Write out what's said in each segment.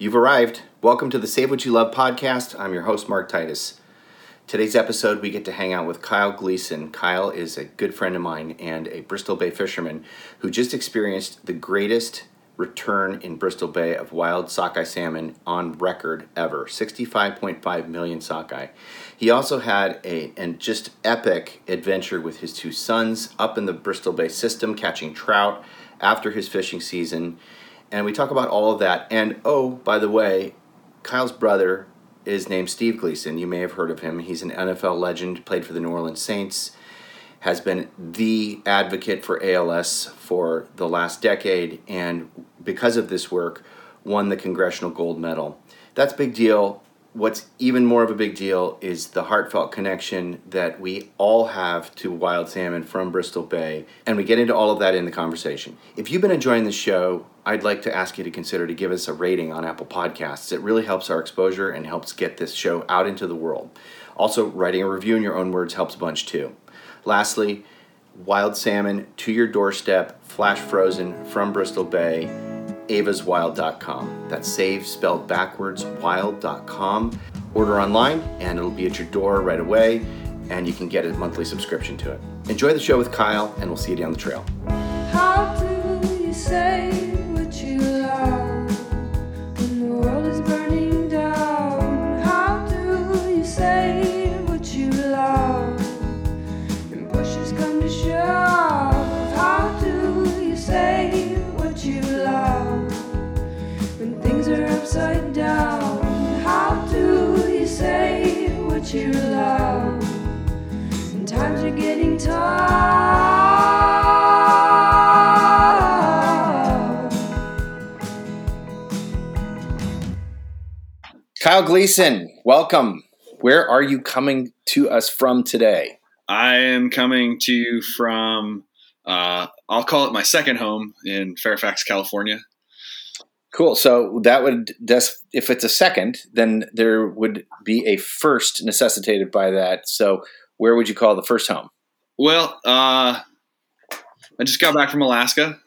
You've arrived. Welcome to the Save What You Love podcast. I'm your host, Mark Titus. Today's episode, we get to hang out with Kyle Gleason. Kyle is a good friend of mine and a Bristol Bay fisherman who just experienced the greatest return in Bristol Bay of wild sockeye salmon on record ever 65.5 million sockeye. He also had a and just epic adventure with his two sons up in the Bristol Bay system catching trout after his fishing season. And we talk about all of that. And oh, by the way, Kyle's brother is named Steve Gleason. You may have heard of him. He's an NFL legend, played for the New Orleans Saints, has been the advocate for ALS for the last decade, and because of this work, won the Congressional Gold Medal. That's a big deal. What's even more of a big deal is the heartfelt connection that we all have to wild salmon from Bristol Bay, and we get into all of that in the conversation. If you've been enjoying the show, I'd like to ask you to consider to give us a rating on Apple Podcasts. It really helps our exposure and helps get this show out into the world. Also, writing a review in your own words helps a bunch too. Lastly, wild salmon to your doorstep, flash frozen from Bristol Bay, evaswild.com. That's save spelled backwards, wild.com. Order online and it'll be at your door right away, and you can get a monthly subscription to it. Enjoy the show with Kyle, and we'll see you down the trail. Upside down? How do you say what you love when times are getting tough? Kyle Gleason, welcome. Where are you coming to us from today? I am coming to you from, uh, I'll call it my second home in Fairfax, California. Cool. So that would, des- if it's a second, then there would be a first necessitated by that. So where would you call the first home? Well, uh, I just got back from Alaska.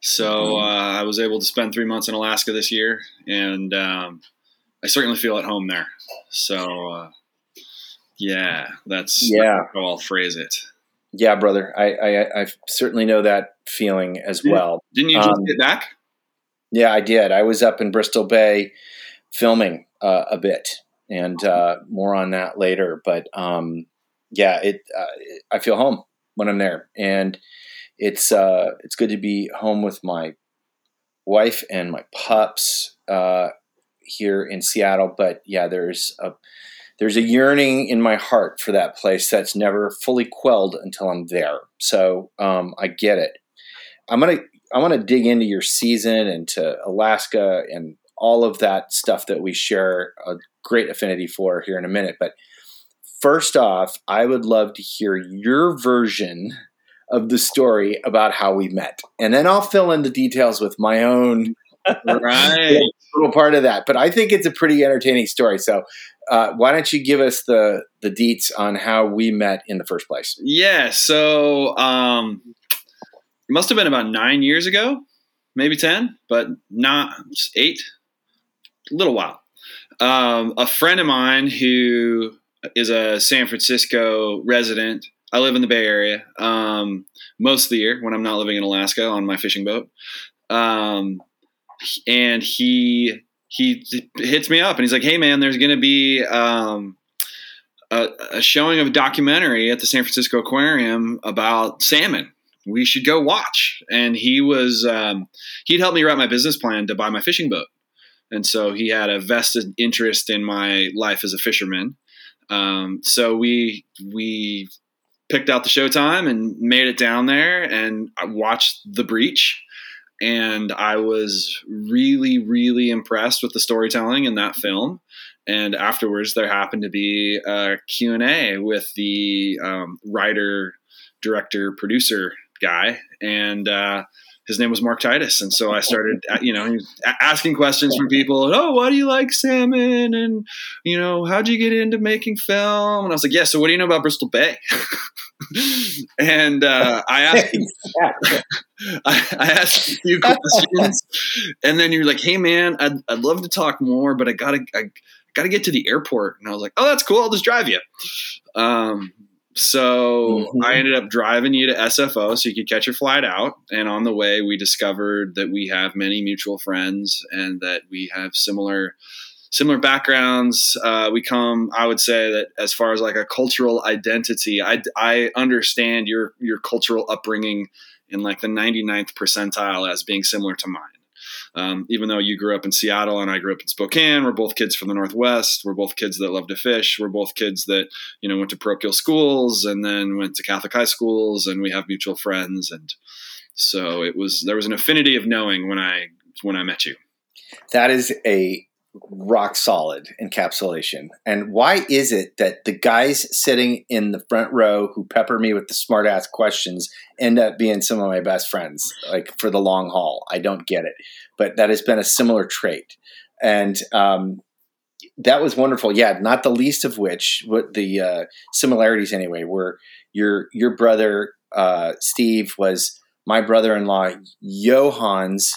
So uh, I was able to spend three months in Alaska this year, and um, I certainly feel at home there. So, uh, yeah, that's Yeah. how I'll phrase it. Yeah, brother. I, I, I certainly know that feeling as well. Didn't you just Um, get back? Yeah, I did. I was up in Bristol Bay filming uh, a bit, and uh, more on that later. But um, yeah, it. Uh, I feel home when I'm there, and it's uh, it's good to be home with my wife and my pups uh, here in Seattle. But yeah, there's a there's a yearning in my heart for that place that's never fully quelled until I'm there. So um, I get it. I'm gonna I want to dig into your season and to Alaska and all of that stuff that we share a great affinity for here in a minute. But first off, I would love to hear your version of the story about how we met, and then I'll fill in the details with my own Right. little part of that. But I think it's a pretty entertaining story. So uh, why don't you give us the the deets on how we met in the first place? Yeah, so um, must have been about nine years ago, maybe ten, but not eight. A little while. Um, a friend of mine who is a San Francisco resident. I live in the Bay Area um, most of the year when I'm not living in Alaska on my fishing boat. Um, and he he hits me up and he's like, "Hey man, there's going to be um, a, a showing of a documentary at the San Francisco Aquarium about salmon. We should go watch." And he was um, he'd helped me write my business plan to buy my fishing boat, and so he had a vested interest in my life as a fisherman. Um, so we we picked out the showtime and made it down there, and I watched the breach and I was really, really impressed with the storytelling in that film. And afterwards, there happened to be a Q and A with the um, writer, director, producer guy, and uh, his name was Mark Titus. And so I started, uh, you know, asking questions from people. Oh, why do you like salmon? And you know, how'd you get into making film? And I was like, yeah. So what do you know about Bristol Bay? and uh, I asked I, I asked a few questions, and then you're like, "Hey, man, I'd, I'd love to talk more, but I gotta I gotta get to the airport." And I was like, "Oh, that's cool. I'll just drive you." Um, so Mhm. I ended up driving you to SFO so you could catch your flight out. And on the way, we discovered that we have many mutual friends and that we have similar similar backgrounds. Uh, we come, I would say that as far as like a cultural identity, I, I understand your your cultural upbringing in like the 99th percentile as being similar to mine. Um, even though you grew up in Seattle and I grew up in Spokane, we're both kids from the Northwest. We're both kids that love to fish. We're both kids that you know went to parochial schools and then went to Catholic high schools, and we have mutual friends. And so it was there was an affinity of knowing when I when I met you. That is a rock solid encapsulation. And why is it that the guys sitting in the front row who pepper me with the smart ass questions end up being some of my best friends, like for the long haul? I don't get it. But that has been a similar trait. And um, that was wonderful. Yeah, not the least of which, what the uh, similarities anyway, were your your brother uh, Steve was my brother-in-law Johan's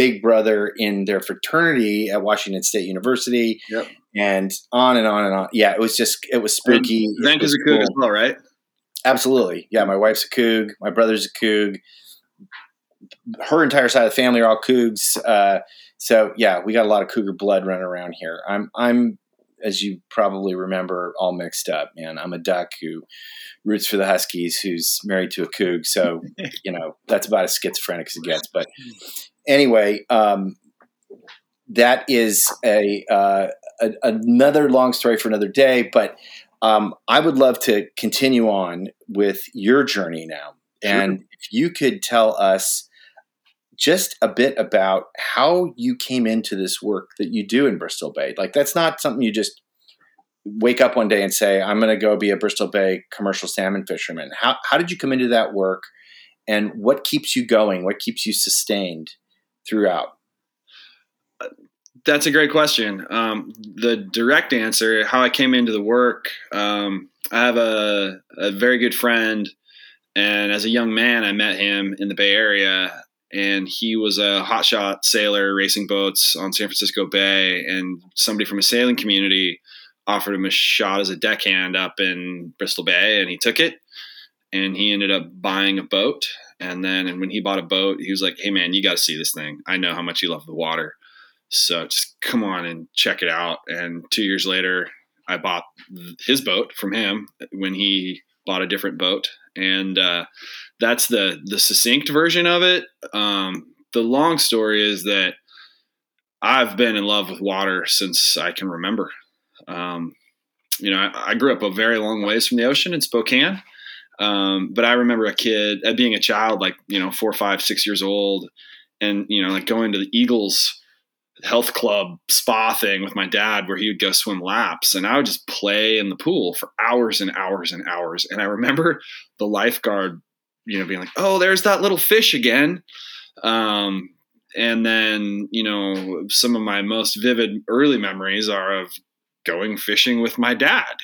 big brother in their fraternity at Washington State University, Yep. and on and on and on. Yeah, it was just it was spooky. It Vank is a coug as well, right? Absolutely, yeah. My wife's a coug. My brother's a coug. Her entire side of the family are all cougs. Uh, so yeah, we got a lot of cougar blood running around here. I'm I'm as you probably remember, all mixed up. Man, I'm a duck who roots for the Huskies, who's married to a coug. So you know that's about as schizophrenic as it gets. But anyway, um, that is a, uh, a another long story for another day. But um, I would love to continue on with your journey now, and if you could tell us just a bit about how you came into this work that you do in Bristol Bay. Like that's not something you just wake up one day and say, "I'm going to go be a Bristol Bay commercial salmon fisherman." How how did you come into that work, and what keeps you going? What keeps you sustained throughout? That's a great question. Um, the direct answer, how I came into the work, um, I have a, a very good friend, and as a young man, I met him in the Bay Area, and he was a hotshot sailor racing boats on San Francisco Bay, and somebody from a sailing community offered him a shot as a deckhand up in Bristol Bay, and he took it, and he ended up buying a boat, and then and when he bought a boat, he was like, "Hey man, you got to see this thing. I know how much you love the water." So just come on and check it out. And two years later, I bought his boat from him when he bought a different boat, and uh, that's the the succinct version of it. Um, the long story is that I've been in love with water since I can remember. Um, you know, I, I grew up a very long ways from the ocean in Spokane. Um, but I remember a kid uh, being a child, like, you know, four, five, six years old, and, you know, like going to the Eagles health club spa thing with my dad where he would go swim laps and I would just play in the pool for hours and hours and hours. And I remember the lifeguard, you know, being like, oh, there's that little fish again. Um, and then, you know, some of my most vivid early memories are of going fishing with my dad.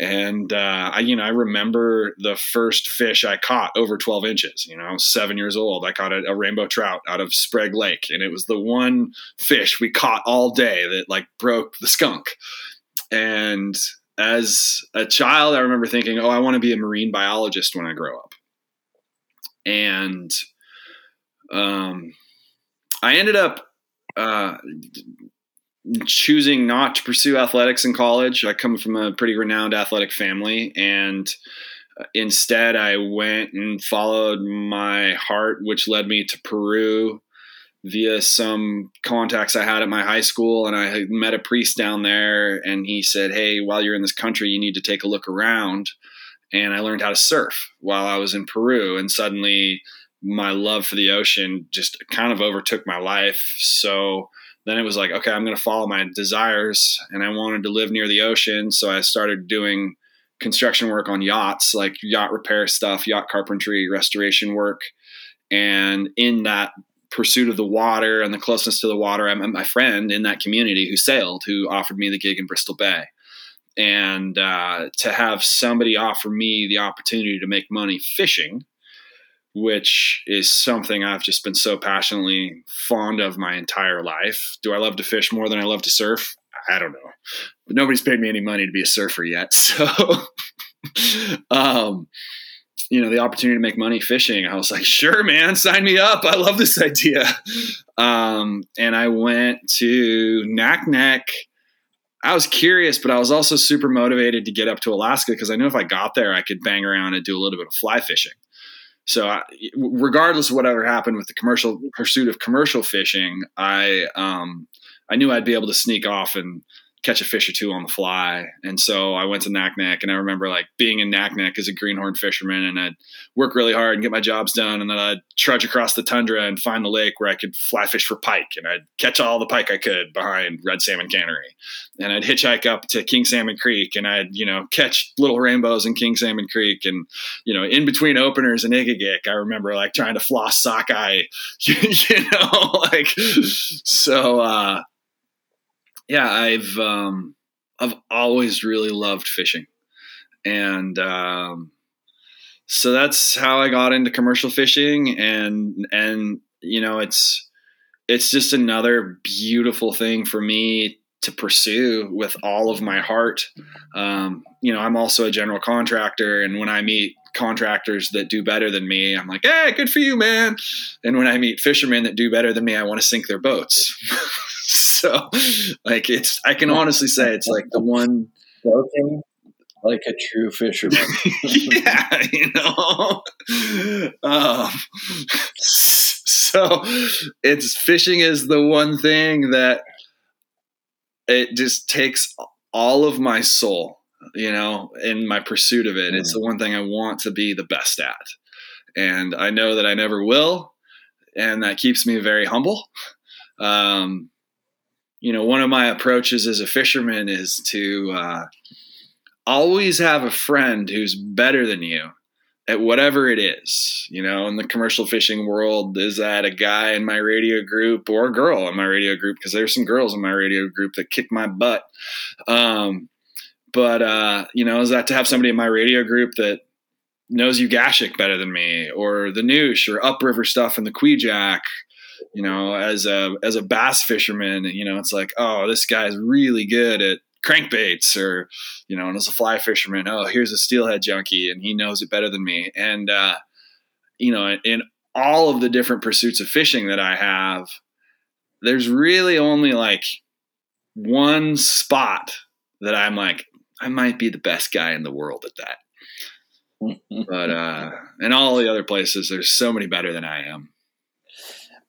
And, uh, I, you know, I remember the first fish I caught over 12 inches, you know, I was seven years old. I caught a, a rainbow trout out of Sprague Lake. And it was the one fish we caught all day that like broke the skunk. And as a child, I remember thinking, oh, I want to be a marine biologist when I grow up. And, um, I ended up, uh, choosing not to pursue athletics in college. I come from a pretty renowned athletic family, and uh, instead I went and followed my heart, which led me to Peru via some contacts I had at my high school. And I met a priest down there, and he said, Hey, while you're in this country, you need to take a look around. And I learned how to surf while I was in Peru, and suddenly my love for the ocean just kind of overtook my life. So then it was like, okay, I'm going to follow my desires. And I wanted to live near the ocean. So I started doing construction work on yachts, like yacht repair stuff, yacht carpentry, restoration work. And in that pursuit of the water and the closeness to the water, I met my friend in that community who sailed, who offered me the gig in Bristol Bay. and uh, to have somebody offer me the opportunity to make money fishing, which is something I've just been so passionately fond of my entire life. Do I love to fish more than I love to surf? I don't know, but nobody's paid me any money to be a surfer yet. So, um, you know, the opportunity to make money fishing, I was like, sure, man, sign me up. I love this idea. Um, and I went to Naknek. I was curious, but I was also super motivated to get up to Alaska because I knew if I got there, I could bang around and do a little bit of fly fishing. So, I, regardless of whatever happened with the commercial pursuit of commercial fishing, I um, I knew I'd be able to sneak off and catch a fish or two on the fly. And so I went to Naknek and I remember like being in Naknek as a greenhorn fisherman and I'd work really hard and get my jobs done. And then I'd trudge across the tundra and find the lake where I could fly fish for pike and I'd catch all the pike I could behind red salmon cannery. And I'd hitchhike up to King Salmon Creek and I'd, you know, catch little rainbows in King Salmon Creek. And, you know, in between openers and Egegik, I remember like trying to floss sockeye, you know, like, so, uh, yeah, I've um, I've always really loved fishing, and um, so that's how I got into commercial fishing, and and you know it's it's just another beautiful thing for me to pursue with all of my heart. Um, you know, I'm also a general contractor, and when I meet contractors that do better than me, I'm like, hey, good for you, man. And when I meet fishermen that do better than me, I want to sink their boats. so, like, it's, I can honestly say it's like the one. Broken like a true fisherman. yeah, you know. Um, so it's fishing is the one thing that it just takes all of my soul you know, in my pursuit of it. Mm. It's the one thing I want to be the best at. And I know that I never will. And that keeps me very humble. Um, you know, one of my approaches as a fisherman is to uh, always have a friend who's better than you at whatever it is. You know, in the commercial fishing world, is that a guy in my radio group or a girl in my radio group? Because there's some girls in my radio group that kick my butt. Um, but uh, you know, is that to have somebody in my radio group that knows Ugashik better than me, or the Noosh, or upriver stuff in the Kvichak? You know, as a as a bass fisherman, you know, it's like, oh, this guy's really good at crankbaits, or you know, and as a fly fisherman, oh, here's a steelhead junkie, and he knows it better than me. And uh, you know, in all of the different pursuits of fishing that I have, there's really only like one spot that I'm like, I might be the best guy in the world at that. but uh, in all the other places, there's so many better than I am.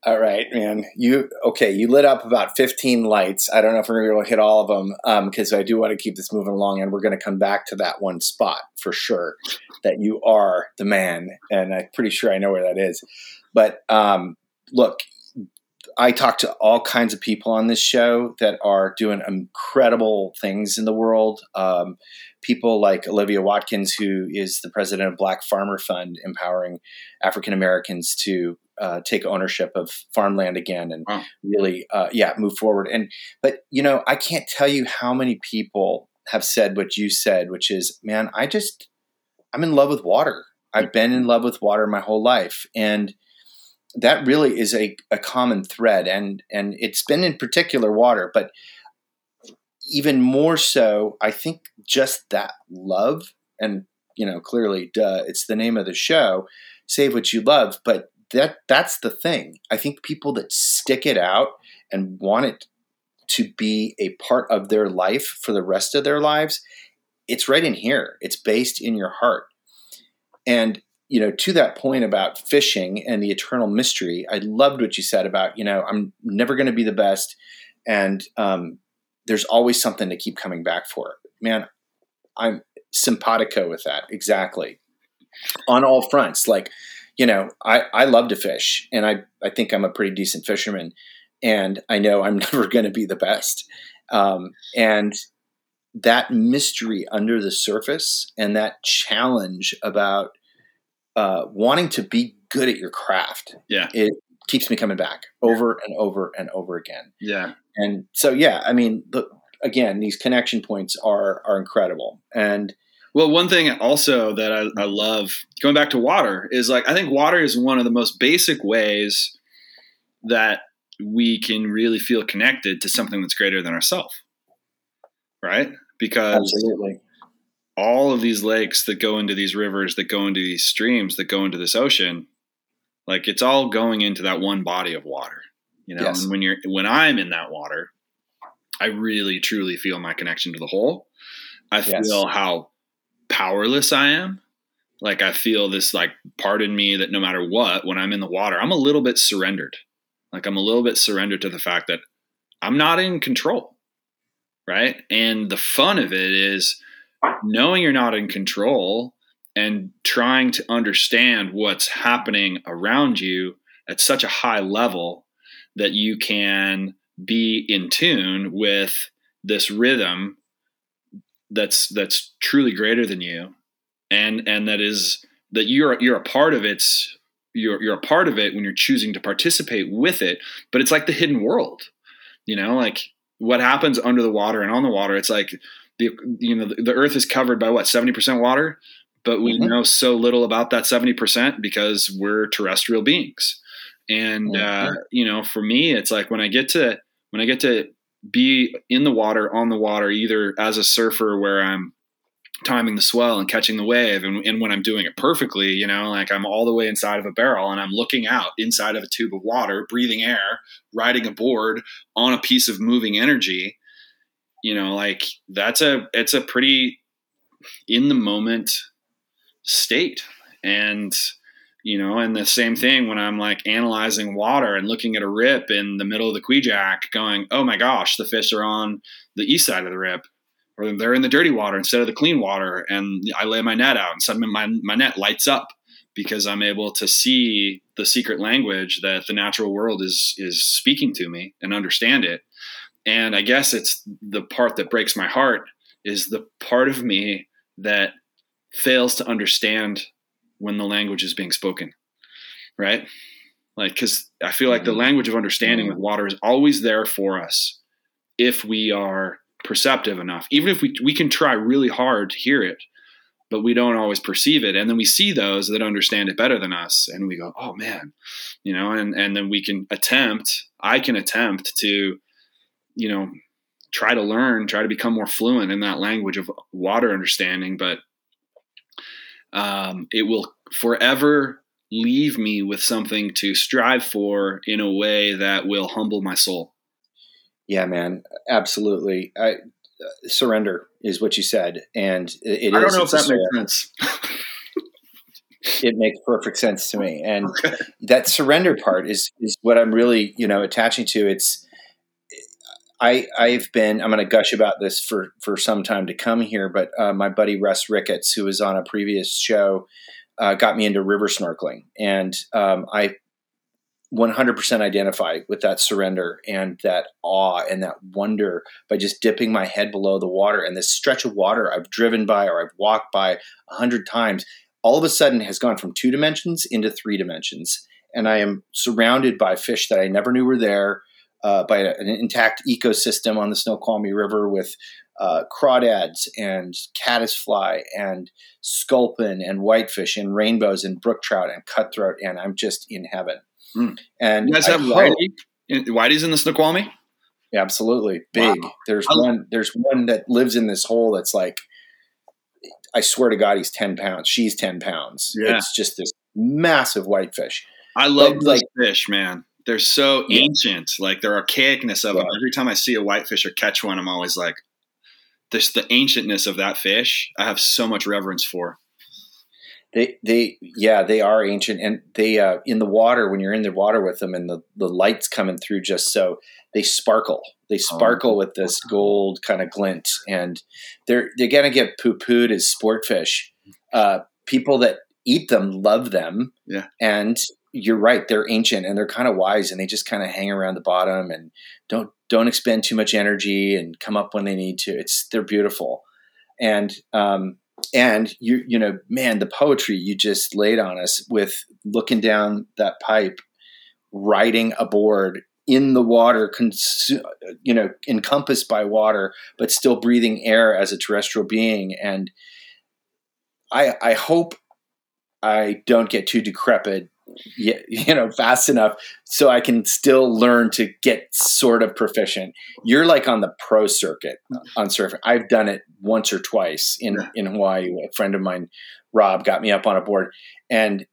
All right, man. You okay? You lit up about 15 lights. I don't know if we're going to hit all of them because um, I do want to keep this moving along, and we're going to come back to that one spot for sure. That you are the man, and I'm pretty sure I know where that is. But um, look, I talk to all kinds of people on this show that are doing incredible things in the world. Um, people like Olivia Watkins, who is the president of Black Farmer Fund, empowering African Americans to uh, take ownership of farmland again and wow. really, uh, yeah, move forward. And but you know, I can't tell you how many people have said what you said, which is, man, I just I'm in love with water. I've been in love with water my whole life, and that really is a, a common thread and and it's been in particular water but even more so i think just that love and you know clearly duh, it's the name of the show save what you love but that that's the thing i think people that stick it out and want it to be a part of their life for the rest of their lives it's right in here it's based in your heart and you know, to that point about fishing and the eternal mystery, I loved what you said about, you know, I'm never going to be the best. And um, there's always something to keep coming back for. Man, I'm simpatico with that. Exactly. On all fronts. Like, you know, I, I love to fish and I, I think I'm a pretty decent fisherman and I know I'm never going to be the best. Um, and that mystery under the surface and that challenge about uh, wanting to be good at your craft. Yeah. It keeps me coming back over and over and over again. Yeah. And so, yeah, I mean, look, again, these connection points are are incredible. And Well, one thing also that I, I love going back to water is like I think water is one of the most basic ways that we can really feel connected to something that's greater than ourselves, right? Because absolutely, all of these lakes that go into these rivers, that go into these streams, that go into this ocean, like it's all going into that one body of water. You know, Yes. and when you're when I'm in that water, I really truly feel my connection to the whole. I Yes. feel how powerless I am. Like I feel this like part in me that no matter what, when I'm in the water, I'm a little bit surrendered. Like I'm a little bit surrendered to the fact that I'm not in control. Right. And the fun of it is knowing you're not in control and trying to understand what's happening around you at such a high level that you can be in tune with this rhythm that's that's truly greater than you and and that is that you're you're a part of its you're you're a part of it when you're choosing to participate with it but it's like the hidden world you know like what happens under the water and on the water it's like the you know the, the earth is covered by what 70% water but we Mhm. know so little about that 70% because we're terrestrial beings and uh, Mhm. you know for me it's like when i get to when i get to be in the water on the water either as a surfer where i'm timing the swell and catching the wave and, and when i'm doing it perfectly you know like i'm all the way inside of a barrel and i'm looking out inside of a tube of water breathing air riding a board on a piece of moving energy you know like that's a it's a pretty in the moment state. And you know and the same thing when i'm like analyzing water and looking at a rip in the middle of the Kvichak going oh my gosh the fish are on the east side of the rip or they're in the dirty water instead of the clean water and i lay my net out and suddenly my, my net lights up because i'm able to see the secret language that the natural world is is speaking to me and understand it. And i guess it's the part that breaks my heart is the part of me that fails to understand when the language is being spoken right? Like because i feel like the Mhm. language of understanding with water is always there for us if we are perceptive enough even if we we can try really hard to hear it but we don't always perceive it. And then we see those that understand it better than us and we go oh man you know and and then we can attempt i can attempt to you know try to learn try to become more fluent in that language of water understanding but um, it will forever leave me with something to strive for in a way that will humble my soul. Yeah, man, absolutely. I, uh, surrender is what you said, and it, it i don't is- know if that makes sense. It makes perfect sense to me and that surrender part is is what i'm really you know attaching to. It's i i've been i'm going to gush about this for for some time to come here but uh, my buddy russ ricketts who was on a previous show uh, got me into river snorkeling and um, i 100% identify with that surrender and that awe and that wonder by just dipping my head below the water and this stretch of water I've driven by or I've walked by a hundred times all of a sudden has gone from two dimensions into three dimensions. And I am surrounded by fish that I never knew were there, uh, by an intact ecosystem on the Snoqualmie River with uh, crawdads and caddisfly and sculpin and whitefish and rainbows and brook trout and cutthroat. And I'm just in heaven. Mm. And you guys I have whitey whitey's in the snoqualmie Yeah, Absolutely big. Wow. There's I- one. There's one that lives in this hole that's like, I swear to God, he's ten pounds. She's ten pounds. Yeah. It's just this massive whitefish. I love But, like- fish, man. They're so Yeah. ancient. Like their archaicness of them. Every time I see a whitefish or catch one, I'm always like, this the ancientness of that fish. I have so much reverence for. They, they, yeah, they are ancient, and they uh, in the water when you're in the water with them, and the the lights coming through just so they sparkle. They sparkle with this gold kind of glint, and they're they're gonna get poo pooed as sport fish. Uh, people that eat them love them, Yeah. and you're right, they're ancient and they're kind of wise, and they just kind of hang around the bottom and don't don't expend too much energy and come up when they need to. It's they're beautiful, and um, and you you know man the poetry you just laid on us with looking down that pipe riding aboard in the water, consu- you know, encompassed by water, but still breathing air as a terrestrial being. And I, I hope I don't get too decrepit, you know, fast enough so I can still learn to get sort of proficient. You're like on the pro circuit on surfing. I've done it once or twice in in Hawaii. A friend of mine, Rob, got me up on a board, and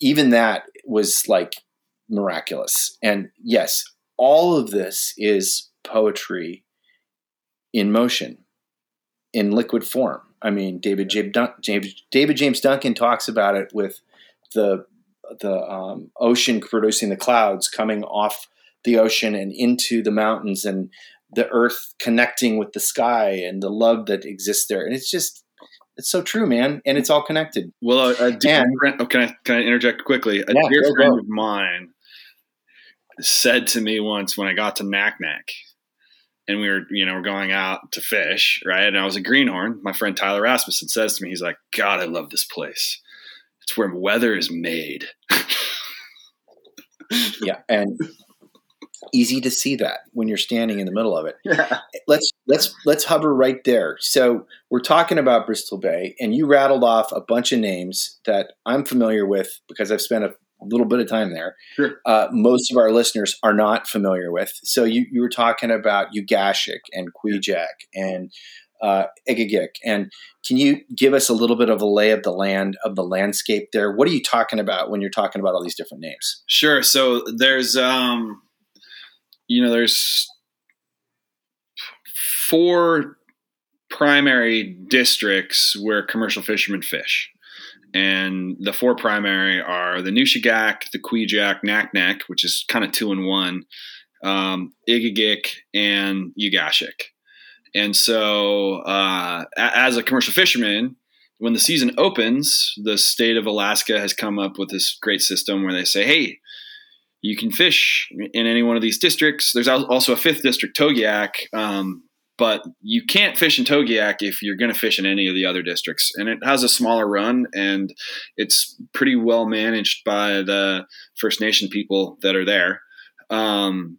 even that was like miraculous. And yes, all of this is poetry in motion, in liquid form. I mean, David James, David James Duncan talks about it with the the um, ocean producing the clouds coming off the ocean and into the mountains, and the earth connecting with the sky, and the love that exists there. And it's just it's so true, man, and it's all connected. Well, a, a dear And- friend, oh, can I can I interject quickly? A Yeah, dear go, friend go. of mine said to me once when I got to Naknek, and we were you know we're going out to fish, right? And I was a greenhorn. My friend Tyler Rasmussen says to me, he's like, "God, I love this place. It's where weather is made." Yeah, and easy to see that when you're standing in the middle of it. Yeah. let's let's let's hover right there. So we're talking about Bristol Bay, and you rattled off a bunch of names that I'm familiar with because I've spent a little bit of time there. Sure. Uh, most of our listeners are not familiar with. So you you were talking about Ugashik and Kvichak and uh, and can you give us a little bit of a lay of the land of the landscape there? What are you talking about when you're talking about all these different names? Sure. So there's, um, you know, there's four primary districts where commercial fishermen fish. And the four primary are the Nushagak, the Kvichak, Naknek, which is kind of two in one, um, Egegik, and Ugashik. And so, uh, as a commercial fisherman, when the season opens, the state of Alaska has come up with this great system where they say, hey, you can fish in any one of these districts. There's also a fifth district, Togiak, um, but you can't fish in Togiak if you're going to fish in any of the other districts. And it has a smaller run, and it's pretty well managed by the First Nation people that are there. Um,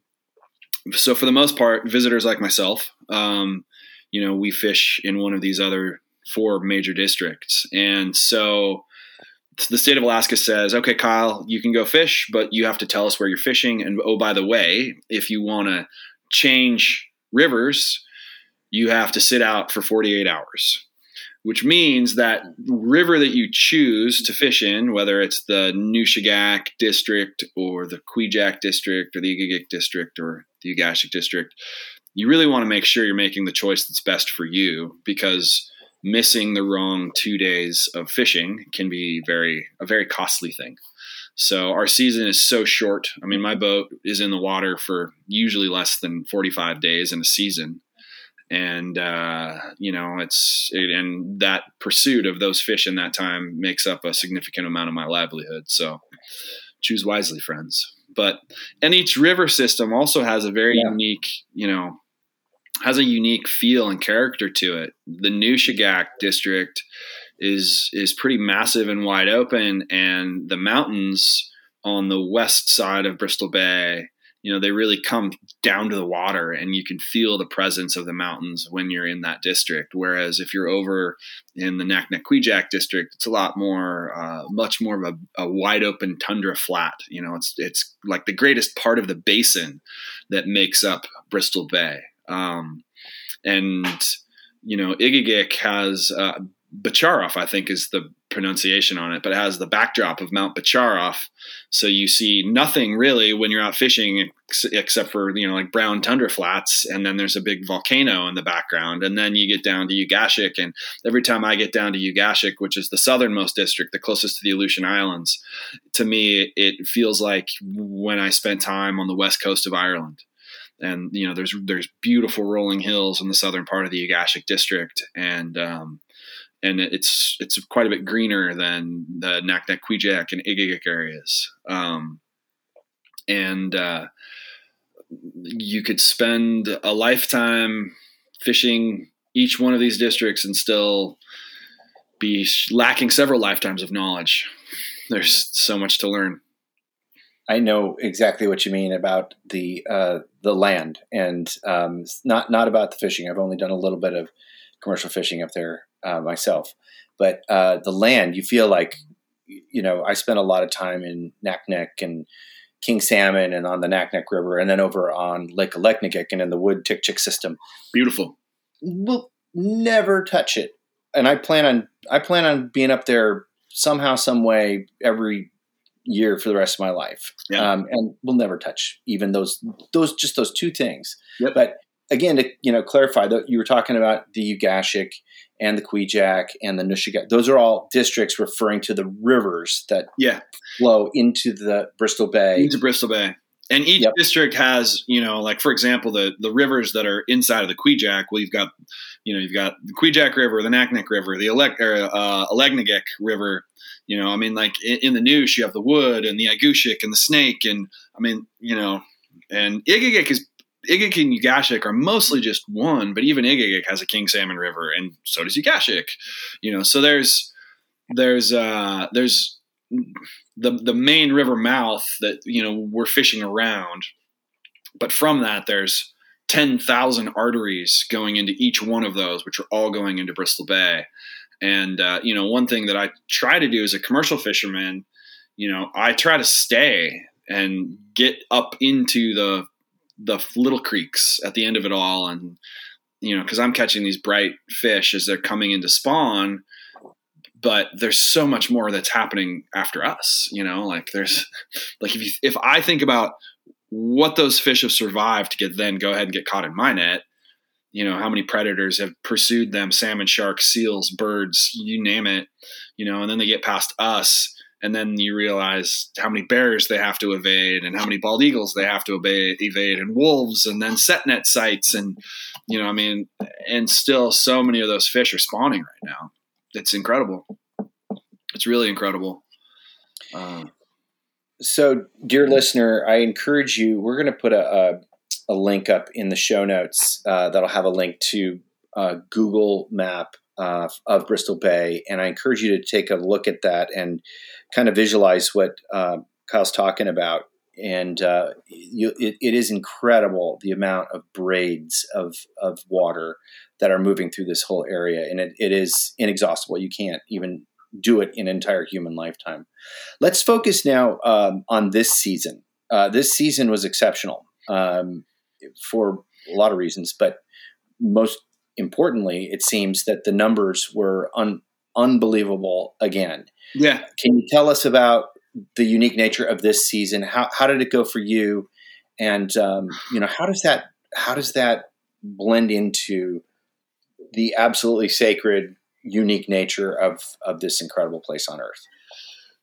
so for the most part, visitors like myself, um, you know, we fish in one of these other four major districts, and so the state of Alaska says, okay, Kyle, you can go fish, but you have to tell us where you're fishing. And oh, by the way, if you want to change rivers, you have to sit out for 48 hours, which means that river that you choose to mm-hmm. fish in, whether it's the Nushagak district or the Kvichak district or the Egegik district or the Ugashik district, you really want to make sure you're making the choice that's best for you because missing the wrong two days of fishing can be very a very costly thing. So our season is so short. I mean, my boat is in the water for usually less than 45 days in a season. And, uh, you know, it's, and that pursuit of those fish in that time makes up a significant amount of my livelihood. So choose wisely, friends. But, and each river system also has a very Yeah. unique, you know, has a unique feel and character to it. The Nushagak district is is pretty massive and wide open, and the mountains on the west side of Bristol Bay, you know, they really come down to the water, and you can feel the presence of the mountains when you're in that district. Whereas if you're over in the Naknek district, it's a lot more, uh, much more of a, a wide open tundra flat. You know, it's it's like the greatest part of the basin that makes up Bristol Bay. Um, and you know, Egegik has uh, Becharof, I think is the pronunciation on it, but it has the backdrop of Mount Becharof. So you see nothing really when you're out fishing ex- except for, you know, like brown tundra flats. And then there's a big volcano in the background. And then you get down to Ugashik. And every time I get down to Ugashik, which is the southernmost district, the closest to the Aleutian Islands, to me, it feels like when I spent time on the west coast of Ireland and you know there's there's beautiful rolling hills in the southern part of the Ugashik district, and um, and it's it's quite a bit greener than the Naknek, Kvichak, and Egegik areas. Um, and uh, you could spend a lifetime fishing each one of these districts and still be lacking several lifetimes of knowledge. There's so much to learn. I know exactly what you mean about the uh, the land, and um, not not about the fishing. I've only done a little bit of commercial fishing up there uh, myself, but uh, the land. You feel like you know. I spent a lot of time in Naknek and king salmon, and on the Naknek River, and then over on Lake Aleknagik and in the Wood Tikchik system. Beautiful. We'll never touch it, and I plan on I plan on being up there somehow, some way every year for the rest of my life. Yeah. Um, and we'll never touch even those those just those two things. Yep. But again, to you know clarify that you were talking about the Ugashik and the Kvichak and the Nushagak. Those are all districts referring to the rivers that Yeah. flow into the Bristol Bay. into Bristol Bay. And each Yep. district has, you know, like for example, the the rivers that are inside of the Kvichak. Well, you've got, you know, you've got the Kwijak River, the Naknek River, the Alek, or, uh, River. You know, I mean, like in, in the Noosh, you have the Wood and the Igushik and the Snake, and I mean, you know, and Egegik is Egegik and Ugashik are mostly just one, but even Egegik has a King Salmon River, and so does Ugashik. You know, so there's there's uh there's the the main river mouth that you know we're fishing around but from that there's 10,000 arteries going into each one of those which are all going into Bristol Bay and uh, you know one thing that I try to do as a commercial fisherman you know I try to stay and get up into the the little creeks at the end of it all. And you know because I'm catching these bright fish as they're coming into spawn but there's so much more that's happening after us you know like there's like if you if i think about what those fish have survived to get then go ahead and get caught in my net. You know how many predators have pursued them salmon sharks seals birds you name it you know and then they get past us and then you realize how many bears they have to evade and how many bald eagles they have to evade, evade and wolves and then set net sites and you know i mean and still so many of those fish are spawning right now it's incredible. It's really incredible. Uh, So, dear listener, I encourage you. We're going to put a, a, a link up in the show notes uh, that'll have a link to uh, Google Map uh, of Bristol Bay, and I encourage you to take a look at that and kind of visualize what uh, Kyle's talking about. And uh, you, it, it is incredible the amount of braids of of water that are moving through this whole area, and it, it is inexhaustible. You can't even do it in an entire human lifetime. Let's focus now um, on this season. Uh, this season was exceptional um, for a lot of reasons, but most importantly, it seems that the numbers were un- unbelievable again. yeah. Can you tell us about the unique nature of this season? How, how did it go for you? And um, you know, how does that how does that blend into the absolutely sacred, unique nature of of this incredible place on earth?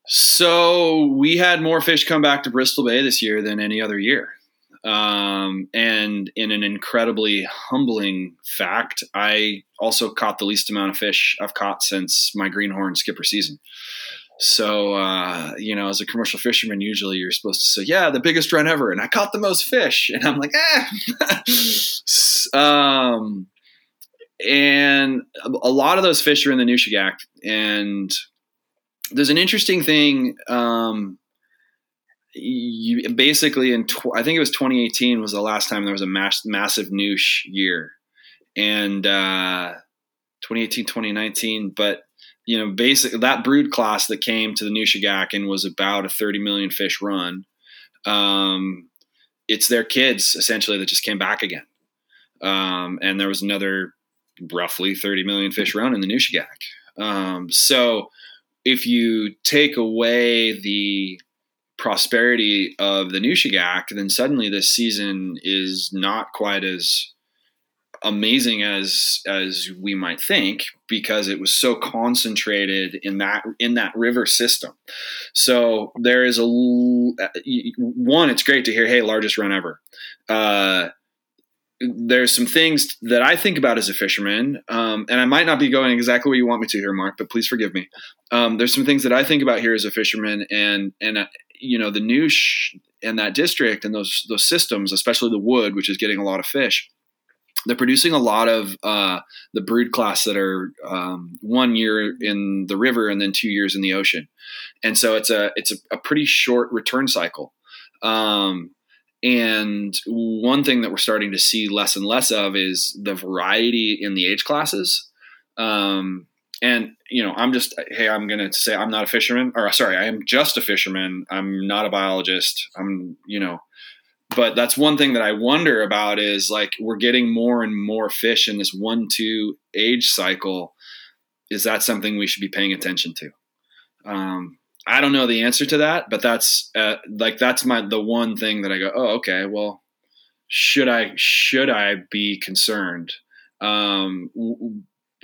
So we had more fish come back to Bristol Bay this year than any other year. Um, and in an incredibly humbling fact, I also caught the least amount of fish I've caught since my greenhorn skipper season. So, uh, you know, as a commercial fisherman, usually you're supposed to say, yeah, the biggest run ever. And I caught the most fish. And I'm like, eh. um, and a lot of those fish are in the Nushagak. And there's an interesting thing. Um, you basically in tw- I think it was 2018 was the last time there was a mass- massive noosh year, and uh, 2018 2019. But you know, basically that brood class that came to the Nushagak and was about a 30 million fish run. Um, it's their kids essentially that just came back again, um, and there was another roughly 30 million fish run in the Nushagak. Um, so if you take away the prosperity of the Nushagak, then suddenly this season is not quite as amazing as as we might think because it was so concentrated in that in that river system. So there is a one. It's great to hear. Hey, largest run ever. Uh, there's some things that I think about as a fisherman, um, and I might not be going exactly where you want me to here, Mark. But please forgive me. Um, there's some things that I think about here as a fisherman, and and uh, you know the noosh and that district and those those systems, especially the wood, which is getting a lot of fish. They're producing a lot of uh, the brood class that are um, one year in the river and then two years in the ocean, and so it's a it's a, a pretty short return cycle. Um, and one thing that we're starting to see less and less of is the variety in the age classes. Um, and you know, I'm just hey, I'm gonna say I'm not a fisherman, or sorry, I am just a fisherman. I'm not a biologist. I'm you know, but that's one thing that I wonder about is like we're getting more and more fish in this one two age cycle. Is that something we should be paying attention to? Um, I don't know the answer to that, but that's uh, like that's my the one thing that I go, oh, okay, well, should I should I be concerned? Um,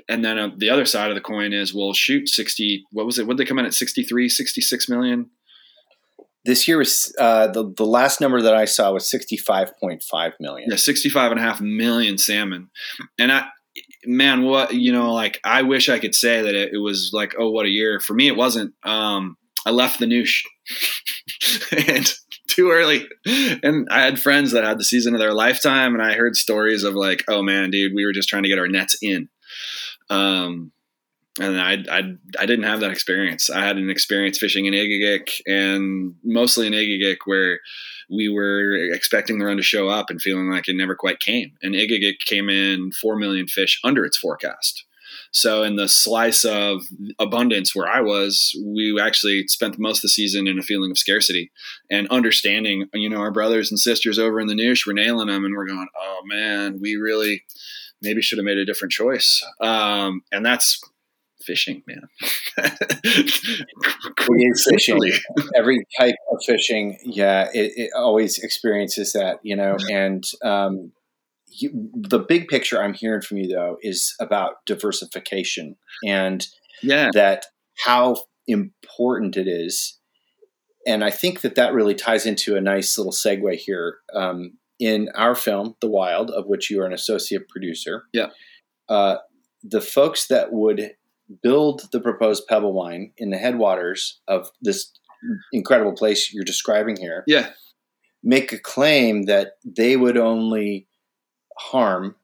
and then uh, the other side of the coin is, well, shoot, sixty. What was it? Would they come in at 63, 66 million? This year was uh, the the last number that I saw was sixty five point five million. Yeah, 65 and a half million salmon, and I man what you know like i wish i could say that it, it, was like oh what a year for me it wasn't um I left the noosh and too early. And I had friends that had the season of their lifetime, and I heard stories of like, oh man, dude, we were just trying to get our nets in. Um, and I, I, I didn't have that experience. I had an experience fishing in Egegik and mostly in Egegik where we were expecting the run to show up and feeling like it never quite came. And Egegik came in 4 million fish under its forecast. So in the slice of abundance where I was, we actually spent most of the season in a feeling of scarcity and understanding. You know, our brothers and sisters over in the Noosh were nailing them, and we're going, "Oh man, we really maybe should have made a different choice." Um, and that's fishing, man. fishing. Every type of fishing, yeah, it, it, always experiences that, you know, and um, you, the big picture I'm hearing from you though is about diversification and yeah. that how important it is. And I think that that really ties into a nice little segue here. Um, in our film, The Wild, of which you are an associate producer, yeah, uh, the folks that would build the proposed pebble mine in the headwaters of this incredible place you're describing here, yeah, make a claim that they would only harm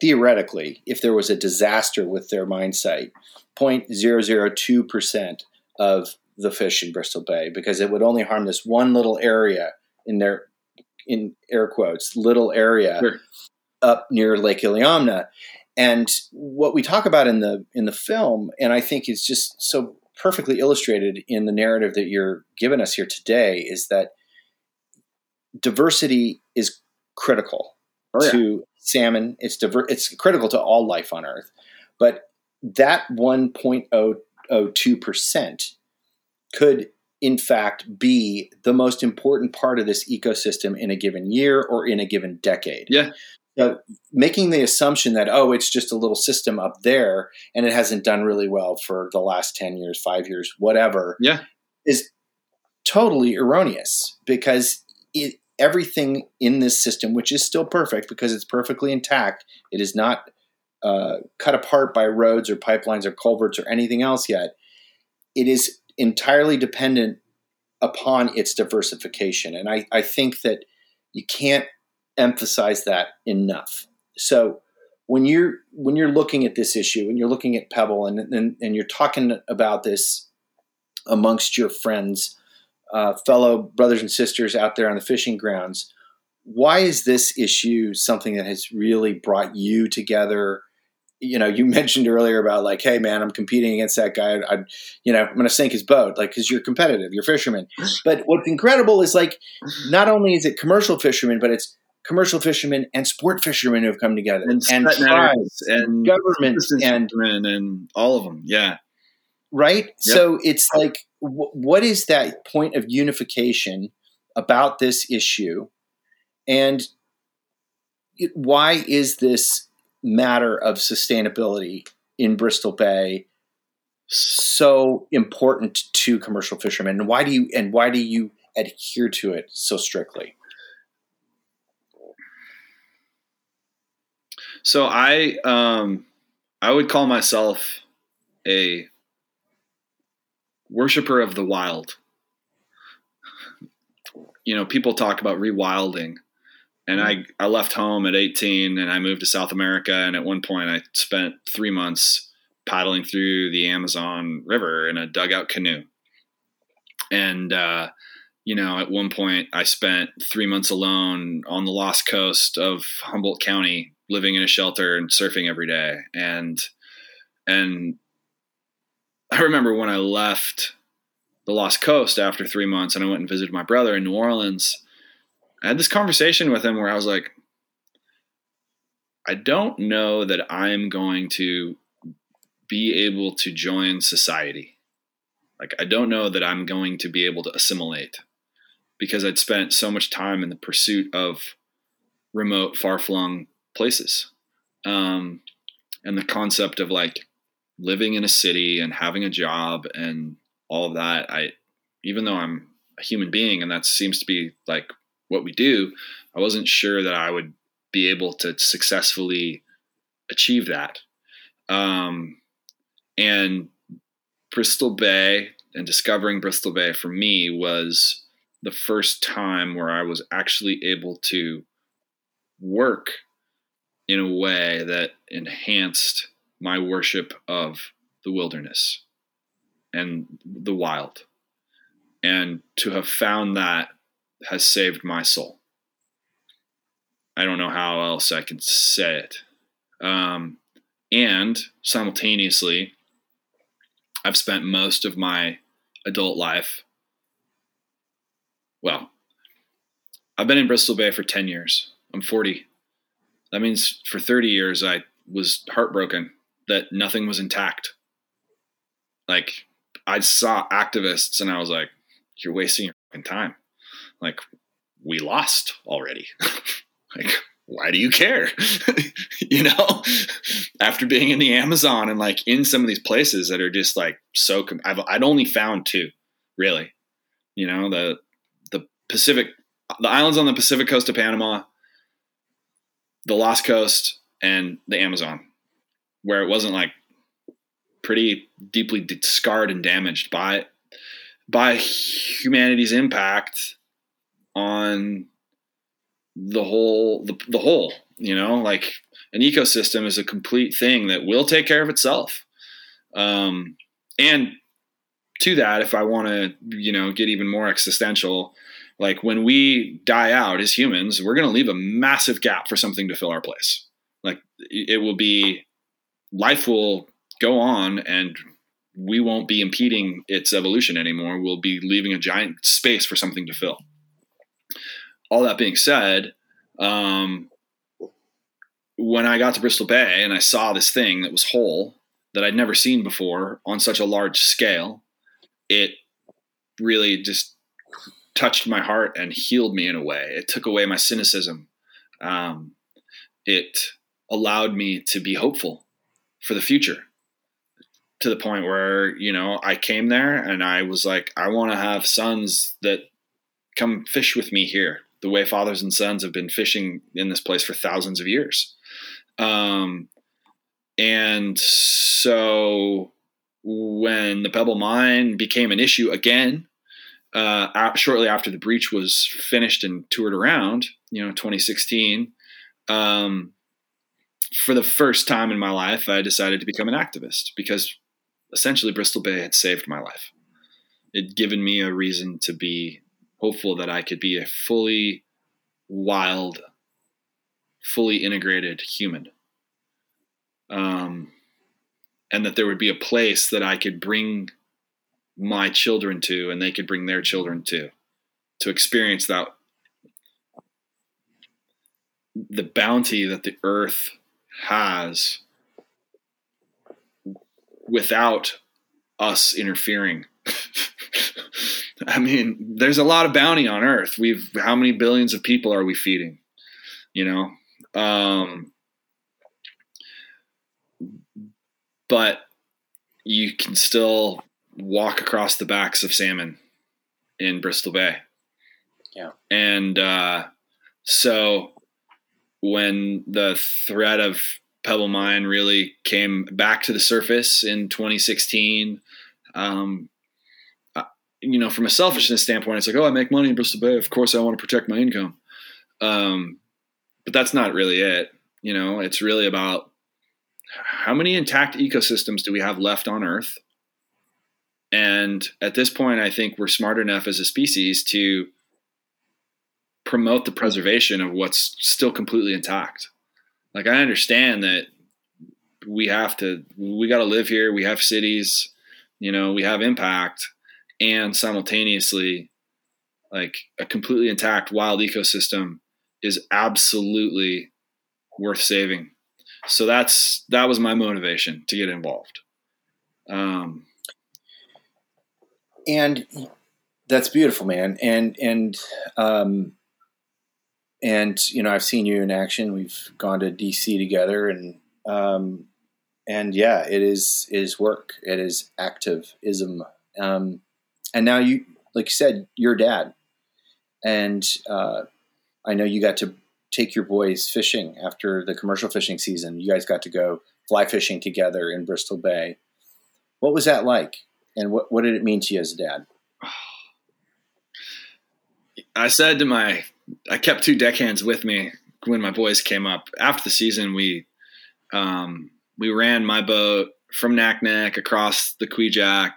theoretically if there was a disaster with their mine site 0.002% of the fish in Bristol Bay because it would only harm this one little area in their in air quotes little area sure. up near Lake Iliamna and what we talk about in the in the film and I think is just so perfectly illustrated in the narrative that you're giving us here today is that diversity is critical oh, yeah. to salmon. It's diver- It's critical to all life on Earth, but that 1.002 percent could, in fact, be the most important part of this ecosystem in a given year or in a given decade. Yeah. So making the assumption that oh it's just a little system up there and it hasn't done really well for the last 10 years 5 years whatever yeah is totally erroneous because it, everything in this system, which is still perfect because it's perfectly intact, it is not uh, cut apart by roads or pipelines or culverts or anything else yet. It is entirely dependent upon its diversification. And I, I think that you can't emphasize that enough. So when you're when you're looking at this issue and you're looking at Pebble and, and, and you're talking about this amongst your friends, uh, fellow brothers and sisters out there on the fishing grounds. Why is this issue something that has really brought you together? You know, you mentioned earlier about like, hey man, I'm competing against that guy. I, you know, I'm going to sink his boat, like because you're competitive, you're fishermen. But what's incredible is like, not only is it commercial fishermen, but it's commercial fishermen and sport fishermen who have come together, and, and tribes and government and and all of them. Yeah, right. Yep. So it's like what is that point of unification about this issue? And why is this matter of sustainability in Bristol Bay so important to commercial fishermen? And why do you and why do you adhere to it so strictly? So i um i would call myself a worshiper of the wild. You know, people talk about rewilding. And I, I left home at 18 and I moved to South America. And at one point, I spent three months paddling through the Amazon River in a dugout canoe. And uh, you know, at one point I spent three months alone on the lost coast of Humboldt County, living in a shelter and surfing every day. And, and I remember when I left the lost coast after three months and I went and visited my brother in New Orleans, I had this conversation with him where I was like, I don't know that I'm going to be able to join society. Like, I don't know that I'm going to be able to assimilate because I'd spent so much time in the pursuit of remote, far flung places. Um, and the concept of like living in a city and having a job and all of that, I, even though I'm a human being and that seems to be like what we do, I wasn't sure that I would be able to successfully achieve that. Um, and Bristol Bay and discovering Bristol Bay for me was the first time where I was actually able to work in a way that enhanced my worship of the wilderness and the wild. And to have found that has saved my soul. I don't know how else I can say it. Um, and simultaneously, I've spent most of my adult life well, I've been in Bristol Bay for 10 years. I'm 40. That means for 30 years, I was heartbroken that nothing was intact. Like, I saw activists and I was like, you're wasting your time. Like, we lost already. like, why do you care? you know, after being in the Amazon and like in some of these places that are just like so, I've, I'd only found two really, you know, the, the, Pacific, the islands on the Pacific coast of Panama, the Lost Coast, and the Amazon, where it wasn't like pretty deeply scarred and damaged by by humanity's impact on the whole the, the whole you know like an ecosystem is a complete thing that will take care of itself um, and to that if i want to you know get even more existential like when we die out as humans, we're going to leave a massive gap for something to fill our place. Like it will be, life will go on and we won't be impeding its evolution anymore. We'll be leaving a giant space for something to fill. All that being said, um, when I got to Bristol Bay and I saw this thing that was whole that I'd never seen before on such a large scale, it really just touched my heart and healed me in a way. It took away my cynicism. Um, it allowed me to be hopeful for the future to the point where, you know, I came there and I was like, I want to have sons that come fish with me here, the way fathers and sons have been fishing in this place for thousands of years. Um, and so when the Pebble Mine became an issue again, uh, shortly after the breach was finished and toured around, you know, 2016, um, for the first time in my life, I decided to become an activist because essentially Bristol Bay had saved my life. It'd given me a reason to be hopeful that I could be a fully wild, fully integrated human. Um, and that there would be a place that I could bring my children to and they could bring their children to to experience that the bounty that the earth has without us interfering i mean there's a lot of bounty on earth we've how many billions of people are we feeding you know um, but you can still walk across the backs of salmon in Bristol Bay. Yeah. And uh, so when the threat of Pebble Mine really came back to the surface in 2016, um, you know, from a selfishness standpoint, it's like, oh, I make money in Bristol Bay. Of course, I want to protect my income. Um, but that's not really it. You know, it's really about how many intact ecosystems do we have left on Earth? And at this point, I think we're smart enough as a species to promote the preservation of what's still completely intact. Like I understand that we have to we got to live here, we have cities, you know, we have impact and simultaneously like a completely intact wild ecosystem is absolutely worth saving. So that's that was my motivation to get involved. Um, and that's beautiful, man. And and um, and you know, I've seen you in action. We've gone to DC together, and um, and yeah, it is it is work. It is activism. Um, and now you, like you said, your dad, and uh, I know you got to take your boys fishing after the commercial fishing season. You guys got to go fly fishing together in Bristol Bay. What was that like? And what, what did it mean to you as a dad? I said to my, I kept two deckhands with me when my boys came up. After the season, we, um, we ran my boat from Naknek across the Kvichak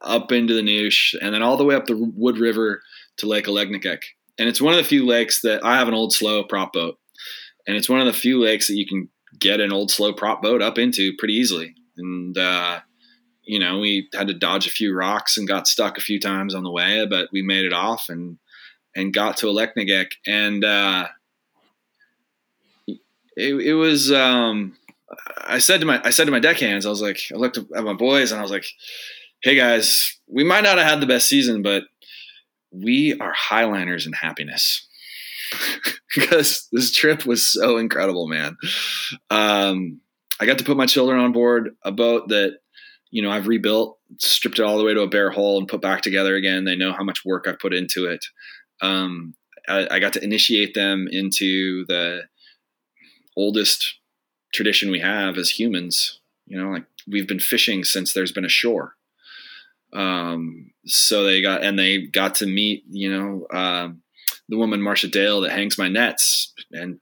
up into the Noosh and then all the way up the Wood River to Lake Aleknagik and it's one of the few lakes that I have an old slow prop boat, and it's one of the few lakes that you can get an old slow prop boat up into pretty easily. And uh, you know, we had to dodge a few rocks and got stuck a few times on the way, but we made it off and and got to Aleknagik. And uh, it, it was. Um, I said to my I said to my deckhands, I was like, I looked at my boys and I was like, "Hey guys, we might not have had the best season, but we are highliners in happiness because this trip was so incredible, man. Um, I got to put my children on board a boat that, you know, I've rebuilt, stripped it all the way to a bare hull and put back together again. They know how much work I've put into it. Um, I, I got to initiate them into the oldest tradition we have as humans. You know, like we've been fishing since there's been a shore. Um, so they got and they got to meet, you know, um, the woman Marcia Dale that hangs my nets, and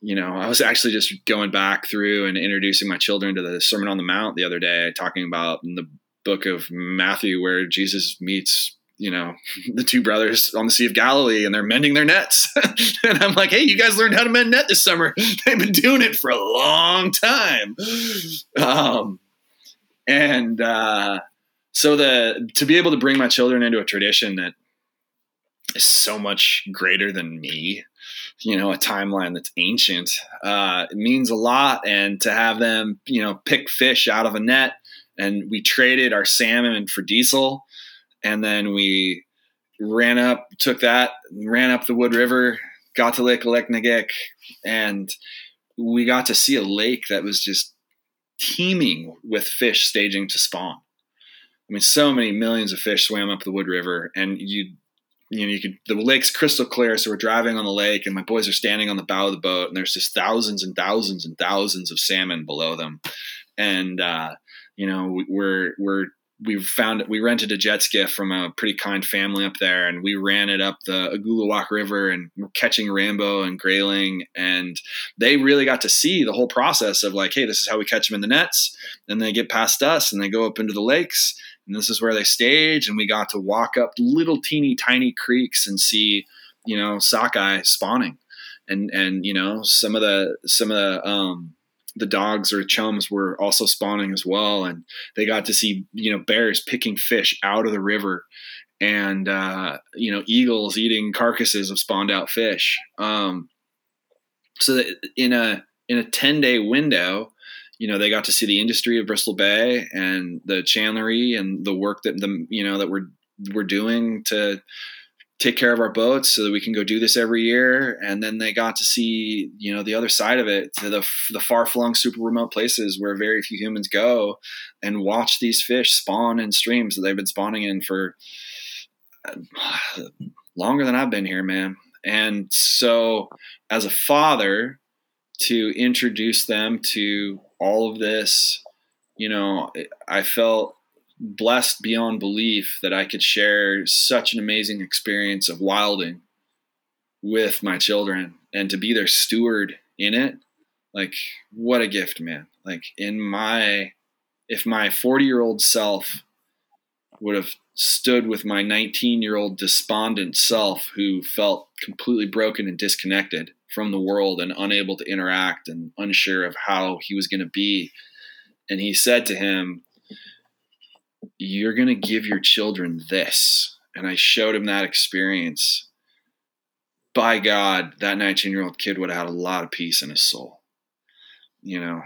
you know, I was actually just going back through and introducing my children to the Sermon on the Mount the other day, talking about in the book of Matthew where Jesus meets you know the two brothers on the sea of galilee and they're mending their nets. And i'm like hey you guys learned how to mend net this summer. They've been doing it for a long time. Um, and uh, so the to be able to bring my children into a tradition that is so much greater than me you know a timeline that's ancient uh, it means a lot. And to have them you know pick fish out of a net and we traded our salmon for diesel and then we ran up took that ran up the wood river got to lake aleknagik and we got to see a lake that was just teeming with fish staging to spawn I mean, so many millions of fish swam up the Wood River, and you, you know, you could the lake's crystal clear. So we're driving on the lake, and my boys are standing on the bow of the boat, and there's just thousands and thousands and thousands of salmon below them, and uh, you know, we're we're we found we rented a jet skiff from a pretty kind family up there and we ran it up the Agulowak River and we're catching rainbow and grayling and they really got to see the whole process of like hey this is how we catch them in the nets and they get past us and they go up into the lakes and this is where they stage and we got to walk up little teeny tiny creeks and see you know sockeye spawning. And and you know some of the some of the um the dogs or chums were also spawning as well. And they got to see you know bears picking fish out of the river and uh, you know eagles eating carcasses of spawned out fish. Um, so that in a in a 10 day window you know they got to see the industry of Bristol Bay and the chandlery and the work that the you know that we're we're doing to take care of our boats so that we can go do this every year. And then they got to see you know the other side of it to the, the far-flung super remote places where very few humans go and watch these fish spawn in streams that they've been spawning in for uh, longer than i've been here man. And so as a father to introduce them to all of this, you know, I felt blessed beyond belief that I could share such an amazing experience of wilding with my children and to be their steward in it. Like, what a gift, man. Like, in my, if my 40 year old self would have stood with my 19 year old despondent self who felt completely broken and disconnected from the world and unable to interact and unsure of how he was going to be. And he said to him, You're going to give your children this. And I showed him that experience. By God, that 19 year old kid would have had a lot of peace in his soul. You know,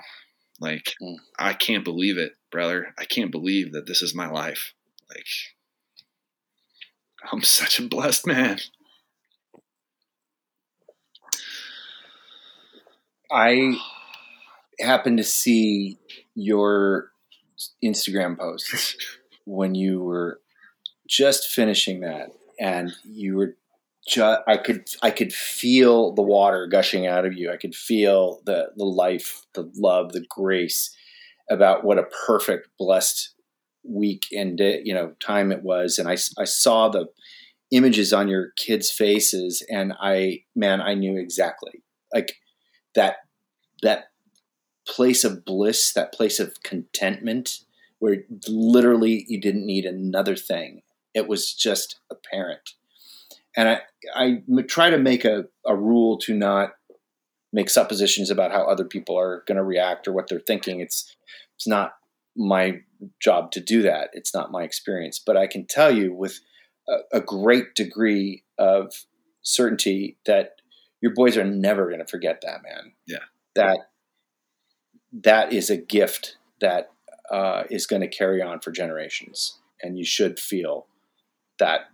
like, Mm. I can't believe it, brother. I can't believe that this is my life. Like, I'm such a blessed man. I happened to see your Instagram posts when you were just finishing that, and you were just I could I could feel the water gushing out of you. I could feel the the life, the love, the grace about what a perfect blessed week and you know time it was and I, I saw the images on your kids faces and I man I knew exactly like that that place of bliss, that place of contentment, where literally you didn't need another thing. It was just apparent. And I, I try to make a, a rule to not make suppositions about how other people are going to react or what they're thinking. It's it's not my job to do that. It's not my experience. But I can tell you with a, a great degree of certainty that your boys are never going to forget that, man. Yeah. That that is a gift that uh, is going to carry on for generations, and you should feel that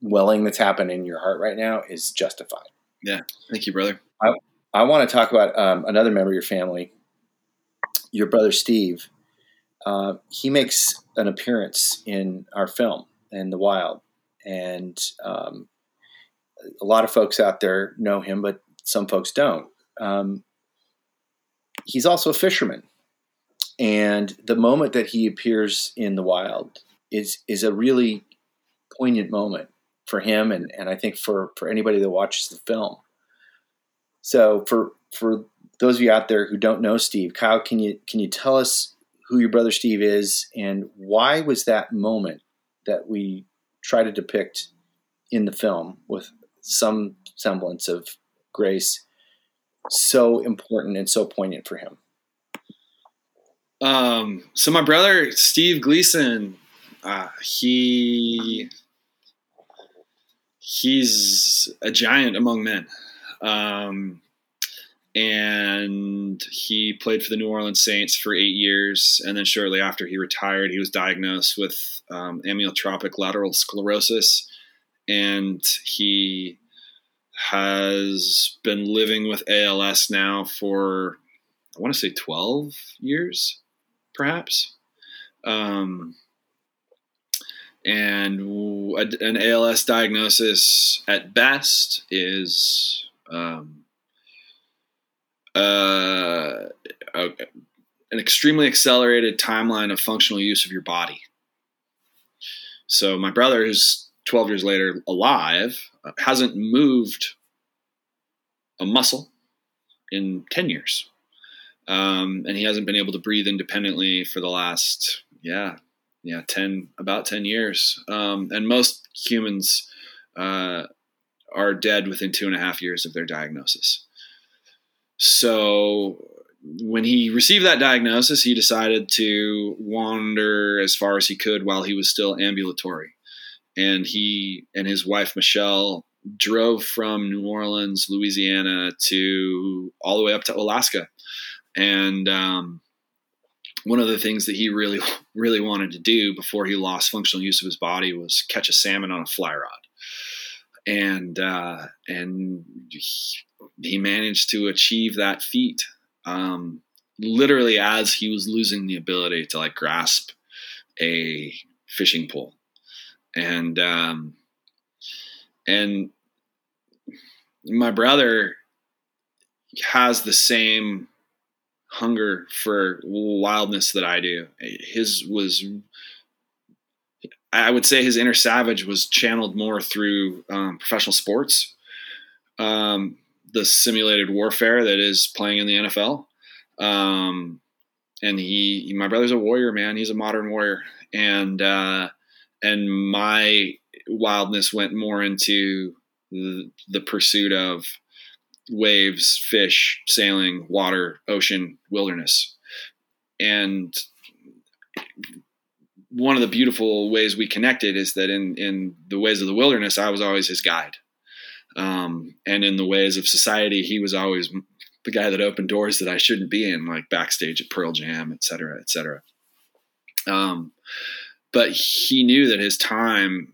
welling that's happening in your heart right now is justified. Yeah, thank you, brother. I want to talk about um, another member of your family, your brother Steve. Uh, he makes an appearance in our film in the wild, and um, a lot of folks out there know him, but some folks don't. Um, he's also a fisherman, and the moment that he appears in the wild is is a really poignant moment for him, and, and I think for for anybody that watches the film. So for for those of you out there who don't know Steve, Kyle, can you can you tell us who your brother Steve is and why was that moment that we try to depict in the film with some semblance of grace so important and so poignant for him? Um, so my brother Steve Gleason, uh, he he's a giant among men, um, and he played for the New Orleans Saints for eight years, and then shortly after he retired, he was diagnosed with um, amyotrophic lateral sclerosis, and he has been living with ALS now for I want to say twelve years perhaps. Um, and an ALS diagnosis at best is um, uh, a, an extremely accelerated timeline of functional use of your body. So my brother, who's 12 years later alive, uh, hasn't moved a muscle in 10 years. Um, and he hasn't been able to breathe independently for the last yeah yeah 10 about 10 years. Um, and most humans uh, are dead within two and a half years of their diagnosis. So when he received that diagnosis he decided to wander as far as he could while he was still ambulatory and he and his wife michelle drove from new orleans louisiana to all the way up to alaska. And um, one of the things that he really really wanted to do before he lost functional use of his body was catch a salmon on a fly rod. And uh, and he, managed to achieve that feat um, literally as he was losing the ability to like grasp a fishing pole and um, and my brother has the same hunger for wildness that I do. His was, I would say, his inner savage was channeled more through um, professional sports, um, the simulated warfare that is playing in the NFL, um, and he, my brother's a warrior, man. He's a modern warrior, and uh, and my wildness went more into the, the pursuit of waves, fish, sailing, water, ocean, wilderness, and one of the beautiful ways we connected is that in in the ways of the wilderness, I was always his guide, um, and in the ways of society, he was always the guy that opened doors that I shouldn't be in, like backstage at Pearl Jam, et cetera, et cetera. Um, but he knew that his time,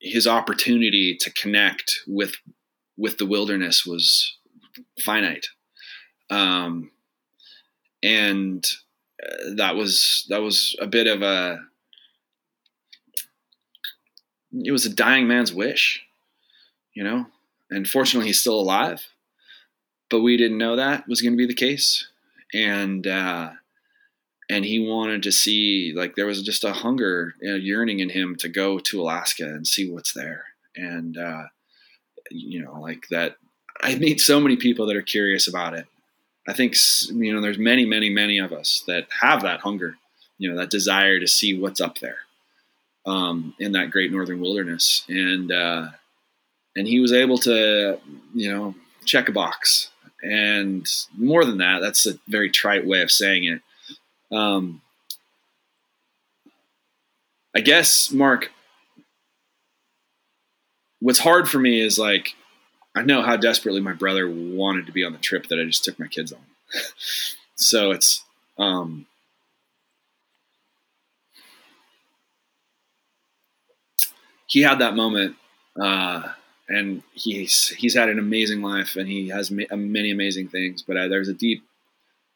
his opportunity to connect with with the wilderness was finite, um, and uh, that was that was a bit of a it was a dying man's wish, you know. And fortunately, he's still alive but we didn't know that was going to be the case, and uh, and he wanted to see like there was just a hunger, a yearning in him to go to Alaska and see what's there, and uh, you know like that. I meet so many people that are curious about it. I think you know there's many, many, many of us that have that hunger, you know, that desire to see what's up there um, in that great northern wilderness, and uh, and he was able to, you know, check a box and more than that, that's a very trite way of saying it. Um, I guess, Mark, what's hard for me is like, I know how desperately my brother wanted to be on the trip that I just took my kids on. so it's, um, he had that moment, uh, and he's he's had an amazing life and he has ma- many amazing things. But uh, there's a deep,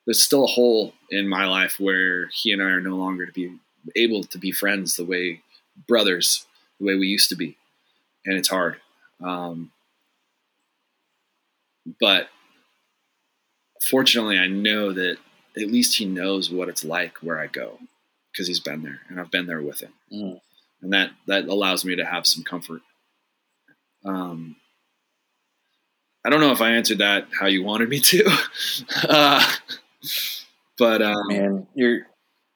there's still a hole in my life where he and I are no longer to be able to be friends the way brothers, the way we used to be, and it's hard. Um, but fortunately, I know that at least he knows what it's like where I go because he's been there and I've been there with him, mm. and that that allows me to have some comfort. Um, I don't know if I answered that how you wanted me to, uh, but um, man, you're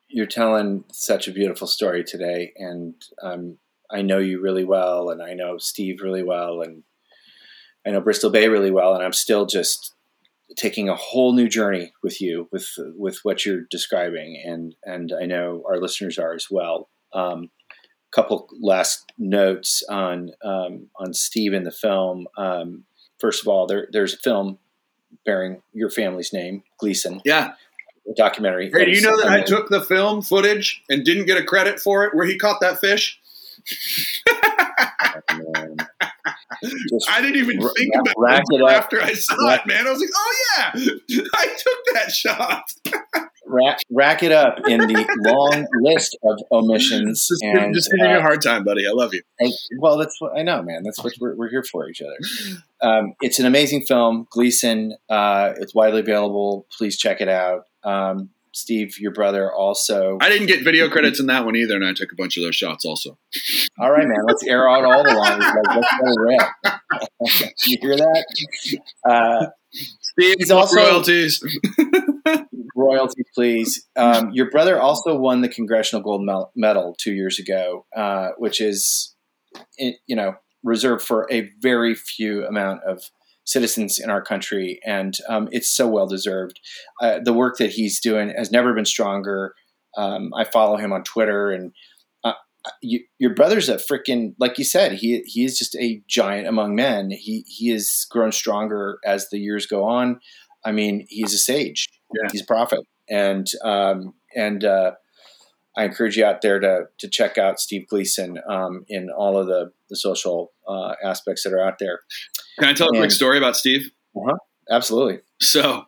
you're telling such a beautiful story today, and um, I know you really well, and I know Steve really well, and I know Bristol Bay really well, and I'm still just taking a whole new journey with you with with what you're describing, and and I know our listeners are as well. Um, couple last notes on um, on Steve in the film. Um, first of all, there, there's a film bearing your family's name, Gleason. Yeah. Documentary. Hey, do you know that I took the film footage and didn't get a credit for it where he caught that fish? I didn't even r- think about it after I saw rack, it, man. I was like, oh yeah, I took that shot. rack, rack it up in the long list of omissions. Just, and, just giving uh, you a hard time, buddy. I love you. And, well, that's what I know, man. That's what we're, we're here for each other. Um, it's an amazing film, Gleason. Uh, it's widely available. Please check it out. Um, Steve, your brother, also. I didn't get video credits in that one either, and I took a bunch of those shots also. All right, man. Let's air out all the lines. Like, let's you hear that? Uh, Steve, he's also royalties. Royalties, please. Um, your brother also won the Congressional Gold Medal two years ago, uh, which is, you know, reserved for a very few amount of citizens in our country, and um, it's so well deserved. Uh, the work that he's doing has never been stronger. Um, I follow him on Twitter, and uh, you, your brother's a freaking like you said. He he is just a giant among men. He he has grown stronger as the years go on. I mean, he's a sage. Yeah. He's a prophet, and um, and uh, I encourage you out there to to check out Steve Gleason um, in all of the the social uh, aspects that are out there. Can I tell and, a quick story about Steve? Uh-huh, absolutely. So,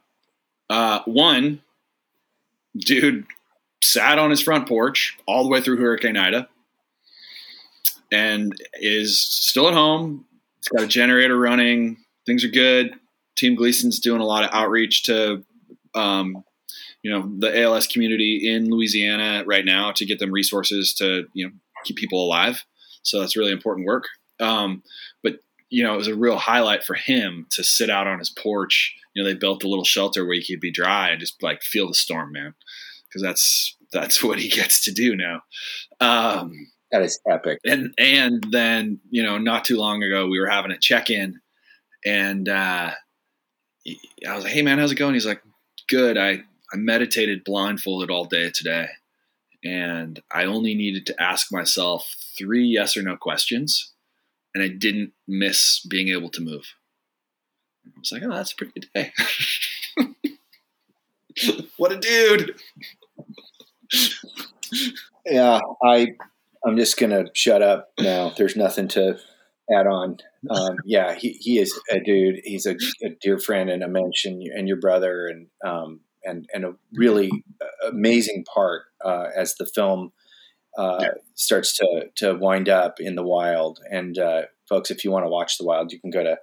uh, one dude sat on his front porch all the way through Hurricane Ida, and is still at home. He's got a generator running. Things are good. Team Gleason's doing a lot of outreach to um, you know the ALS community in Louisiana right now to get them resources to you know keep people alive. So that's really important work. Um, but you know, it was a real highlight for him to sit out on his porch. You know, they built a little shelter where he could be dry and just like feel the storm, man, because that's that's what he gets to do now. Um, That is epic. and and then you know, not too long ago, we were having a check in, and uh, I was like, "Hey, man, how's it going?" He's like, "Good. I I meditated blindfolded all day today." And I only needed to ask myself three yes or no questions, and I didn't miss being able to move. I was like, oh, that's a pretty good day. what a dude. Yeah, I I'm just gonna shut up now. There's nothing to add on. Um, yeah, he, he is a dude. He's a, a dear friend and a mention, and your brother, and um, and and a really amazing part uh, as the film uh, Yeah. starts to to wind up in the wild. And uh, folks, if you want to watch the wild, you can go to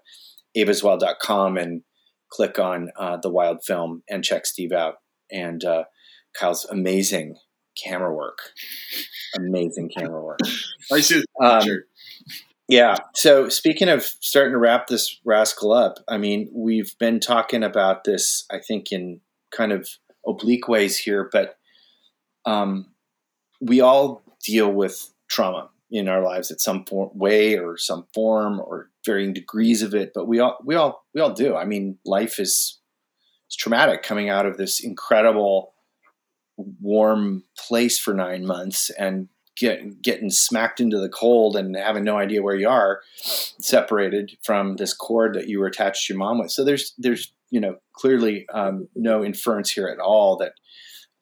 evaswild.com and click on uh, the wild film and check Steve out and uh, Kyle's amazing camera work. Amazing camera work. I see. Um, Sure. Yeah. So speaking of starting to wrap this rascal up, I mean, we've been talking about this, I think, in kind of oblique ways here, but um, we all deal with trauma in our lives at some form, way or some form or varying degrees of it. But we all, we all, we all do. I mean, life is, is traumatic coming out of this incredible warm place for nine months and get, getting smacked into the cold and having no idea where you are, separated from this cord that you were attached to your mom with. So there's there's you know clearly um, no inference here at all that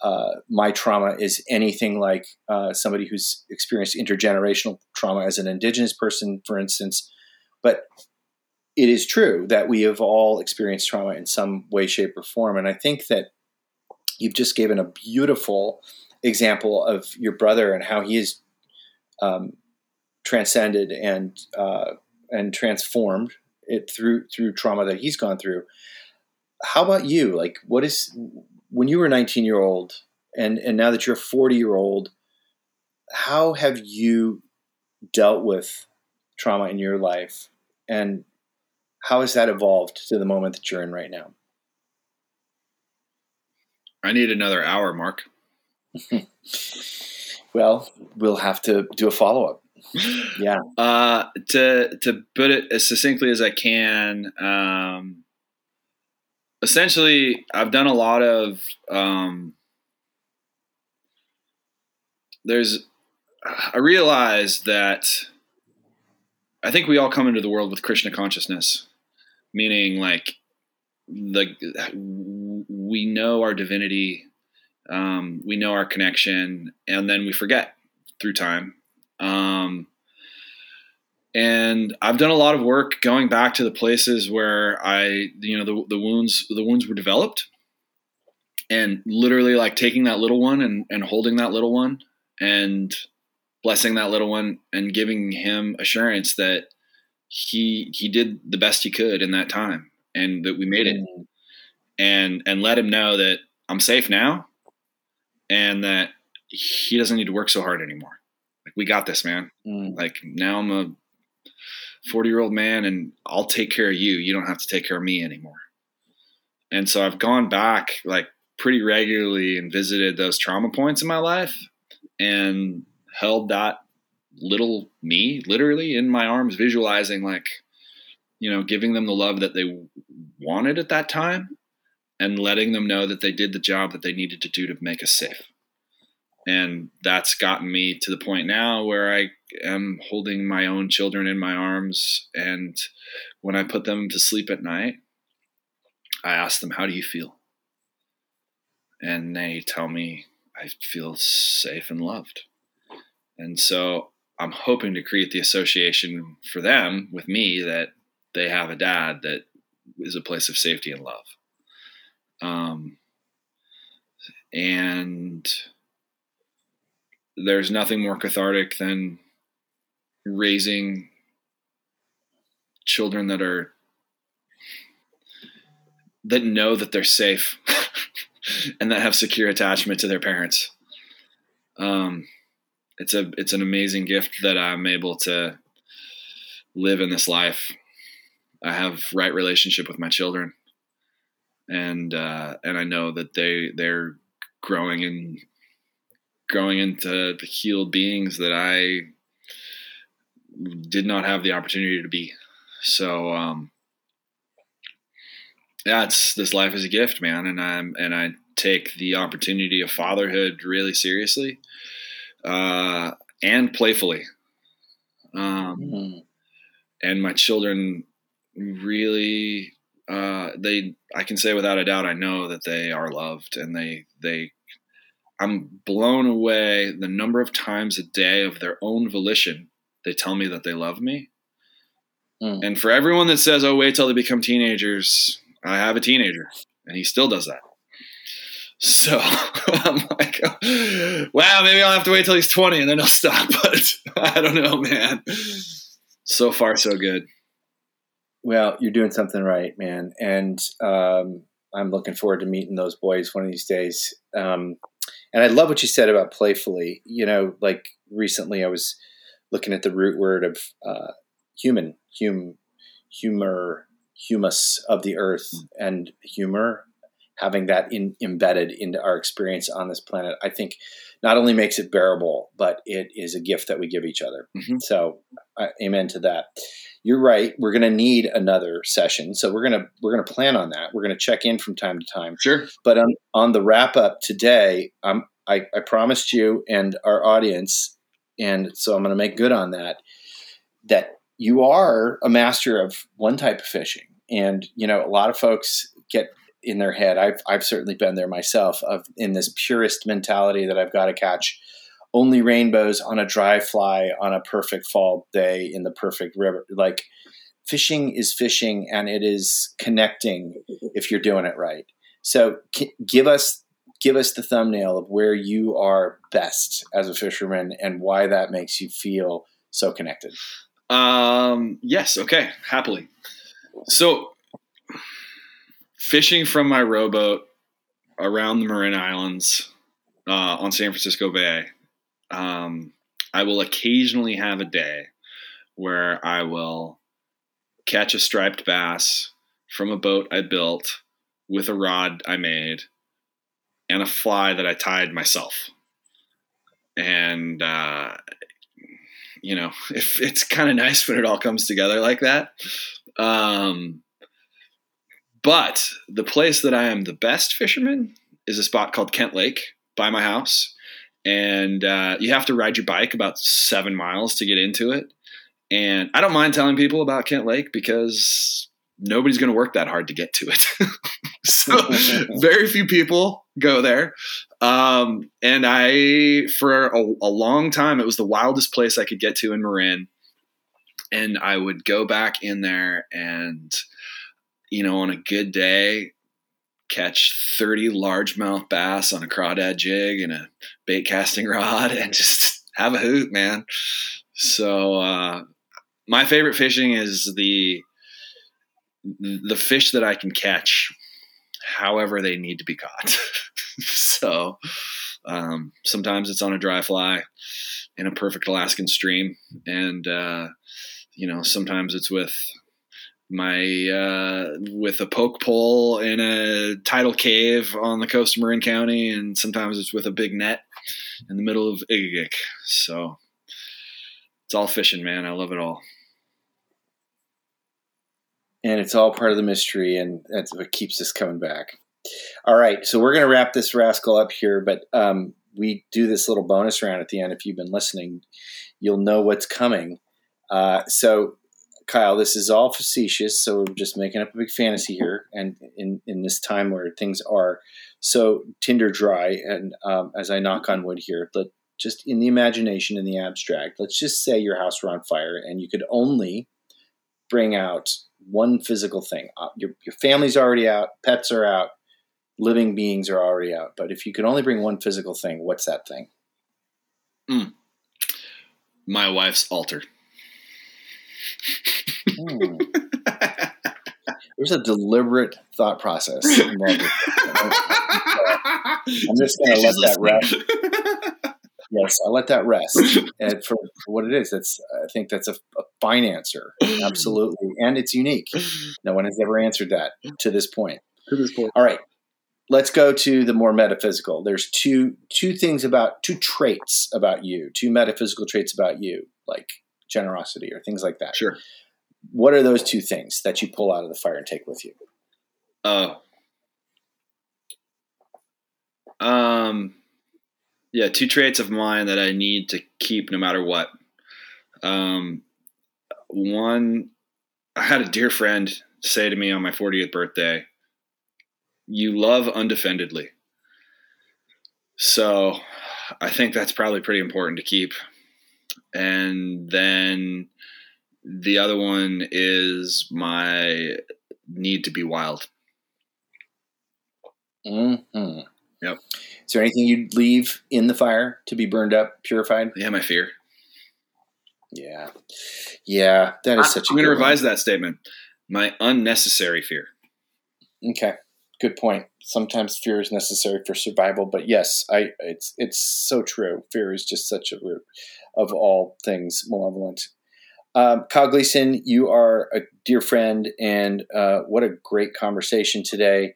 uh, my trauma is anything like uh, somebody who's experienced intergenerational trauma as an indigenous person, for instance. But it is true that we have all experienced trauma in some way, shape, or form, and I think that you've just given a beautiful example of your brother and how he is um, transcended and uh, and transformed it through through trauma that he's gone through. How about you? Like, what is when you were a 19 year old and and now that you're a 40 year old? How have you dealt with trauma in your life, and how has that evolved to the moment that you're in right now? I need another hour, Mark. Well, we'll have to do a follow up. Yeah. Uh, to to put it as succinctly as I can, um, essentially, I've done a lot of. Um, there's, I realize that. I think we all come into the world with Krishna consciousness, meaning like the we know our divinity, um, we know our connection, and then we forget through time. Um, and I've done a lot of work going back to the places where I, you know, the, the wounds, the wounds were developed. And literally like taking that little one and, and holding that little one and blessing that little one and giving him assurance that he, he did the best he could in that time and that we made it. And, and let him know that I'm safe now and that he doesn't need to work so hard anymore. Like we got this, man. Mm. Like now I'm a 40 year old man and I'll take care of you. You don't have to take care of me anymore. And so I've gone back like pretty regularly and visited those trauma points in my life and held that little me literally in my arms, visualizing like, you know, giving them the love that they wanted at that time and letting them know that they did the job that they needed to do to make us safe and that's gotten me to the point now where I am holding my own children in my arms. And when I put them to sleep at night, I ask them, How do you feel? And they tell me, I feel safe and loved. And so I'm hoping to create the association for them with me that they have a dad that is a place of safety and love. Um, and there's nothing more cathartic than raising children that are that know that they're safe and that have secure attachment to their parents. Um, it's a it's an amazing gift that I'm able to live in this life I have right relationship with my children, and uh, and I know that they they're growing and growing into the healed beings that I did not have the opportunity to be. So um, yeah, it's this life is a gift, man, and I'm and I take the opportunity of fatherhood really seriously uh, and playfully. Um, Mm. and my children really uh, they I can say without a doubt I know that they are loved and they they I'm blown away the number of times a day of their own volition they tell me that they love me. Mm. And for everyone that says, "Oh, wait till they become teenagers," I have a teenager, and he still does that. So I'm like, wow, maybe I'll have to wait till he's 20 and then I'll stop. But I don't know, man. So far, so good. Well, you're doing something right, man, and um, I'm looking forward to meeting those boys one of these days. Um, and I love what you said about playfully. You know, like recently I was looking at the root word of uh, human, hum, humor, humus of the earth, and humor. Having that in, embedded into our experience on this planet, I think, not only makes it bearable, but it is a gift that we give each other. Mhm. So, uh, amen to that you're right. We're going to need another session, so we're gonna we're gonna plan on that. We're gonna check in from time to time. Sure. But on on the wrap up today, um, I I promised you and our audience, and so I'm going to make good on that. That you are a master of one type of fishing, and you know a lot of folks get in their head. I've I've certainly been there myself of in this purist mentality that I've got to catch only rainbows on a dry fly on a perfect fall day in the perfect river. Like fishing is fishing and it is connecting if you're doing it right. So k- give us give us the thumbnail of where you are best as a fisherman and why that makes you feel so connected. Um, yes. Okay. Happily. So, fishing from my rowboat around the Marin Islands uh, on San Francisco Bay, um, I will occasionally have a day where I will catch a striped bass from a boat I built with a rod I made and a fly that I tied myself. And uh, you know, if it's kind of nice when it all comes together like that. Um, but the place that I am the best fisherman is a spot called Kent Lake by my house. And uh, you have to ride your bike about seven miles to get into it. And I don't mind telling people about Kent Lake because nobody's going to work that hard to get to it. so very few people go there. Um, and I, for a, a long time, it was the wildest place I could get to in Marin. And I would go back in there and, you know, on a good day, catch 30 largemouth bass on a crawdad jig and a bait casting rod and just have a hoot, man. So, uh, my favorite fishing is the the fish that I can catch however they need to be caught. so um, sometimes it's on a dry fly in a perfect Alaskan stream, and uh, you know sometimes it's with my uh, with a poke pole in a tidal cave on the coast of Marin County, and sometimes it's with a big net in the middle of Egegik. So it's all fishing, man. I love it all. and it's all part of the mystery and that's what keeps us coming back all right so we're going to wrap this rascal up here but um, we do this little bonus round at the end if you've been listening you'll know what's coming uh, so kyle this is all facetious so we're just making up a big fantasy here and in, in this time where things are so tinder dry and um, as i knock on wood here let just in the imagination in the abstract let's just say your house were on fire and you could only bring out one physical thing. Uh, your, your family's already out, pets are out, living beings are already out. But if you could only bring one physical thing, what's that thing? My wife's altar. Hmm. There's a deliberate thought process involved. I'm just going to let that rest. Yes, I'll let that rest. And for, what it is, that's I think that's a, a fine answer. Absolutely. And it's unique. No one has ever answered that to this point. To this point. All right. Let's go to the more metaphysical. There's two two things about two traits about you, two metaphysical traits about you, like generosity or things like that. Sure. What are those two things that you pull out of the fire and take with you? Oh. Um, yeah, two traits of mine that I need to keep no matter what. Um, one, I had a dear friend say to me on my 40th birthday, "You love undefendedly." So, I think that's probably pretty important to keep. And then the other one is my need to be wild. Mm-hmm. Yep. Is there anything you'd leave in the fire to be burned up, purified? Yeah, my fear. Yeah, yeah, that is I- such. a I'm going to good one. revise that statement. My unnecessary fear. Okay, good point. Sometimes fear is necessary for survival, but yes, I it's it's so true. Fear is just such a root of all things malevolent. Um, Kyle Gleason, you are a dear friend, and uh, what a great conversation today.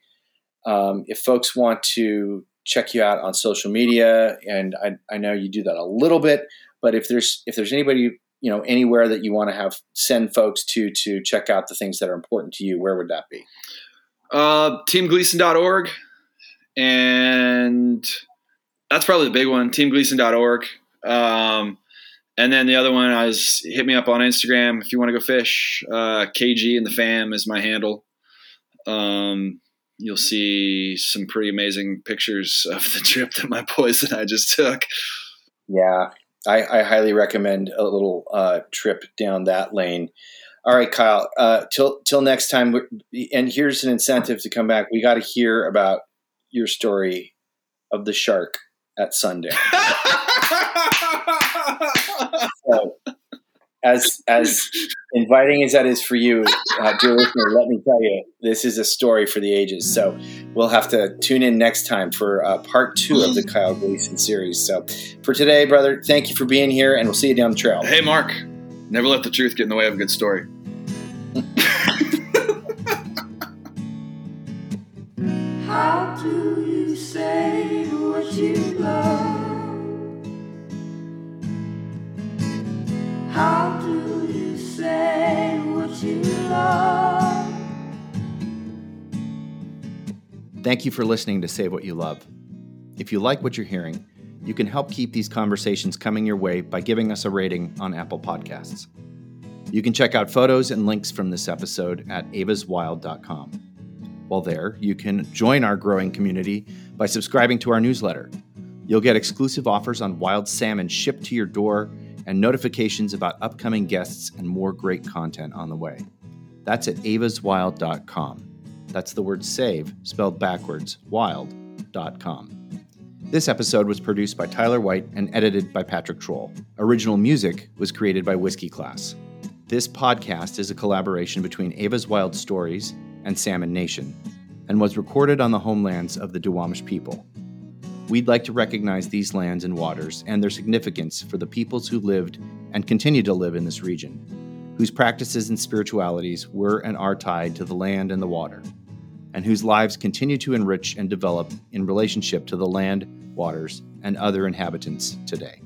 Um, if folks want to check you out on social media, and I, I know you do that a little bit, but if there's if there's anybody you know anywhere that you want to have send folks to to check out the things that are important to you, where would that be? Uh, teamgleason.org. And that's probably the big one, teamgleason.org. Um, and then the other one is hit me up on Instagram if you want to go fish. Uh, KG and the fam is my handle. Um, you'll see some pretty amazing pictures of the trip that my boys and I just took. Yeah, I, I highly recommend a little uh, trip down that lane. All right, Kyle. Uh, till till next time. And here's an incentive to come back. We got to hear about your story of the shark at sundown. So, as as inviting as that is for you, uh, dear listener, let me tell you, this is a story for the ages. So we'll have to tune in next time for uh, part two of the Kyle Gleason series. So for today, brother, thank you for being here, and we'll see you down the trail. hey, Mark, never let the truth get in the way of a good story. How do you say How do you say what you love? Thank you for listening to Say What You Love. If you like what you're hearing, you can help keep these conversations coming your way by giving us a rating on Apple Podcasts. You can check out photos and links from this episode at evaswild.com. While there, you can join our growing community by subscribing to our newsletter. You'll get exclusive offers on wild salmon shipped to your door and notifications about upcoming guests and more great content on the way. That's at evaswild.com. That's the word save, spelled backwards, wild.com. This episode was produced by Tyler White and edited by Patrick Troll. Original music was created by Whiskey Class. This podcast is a collaboration between Eva's Wild Stories and Salmon Nation and was recorded on the homelands of the Duwamish people. We'd like to recognize these lands and waters and their significance for the peoples who lived and continue to live in this region, whose practices and spiritualities were and are tied to the land and the water, and whose lives continue to enrich and develop in relationship to the land, waters, and other inhabitants today.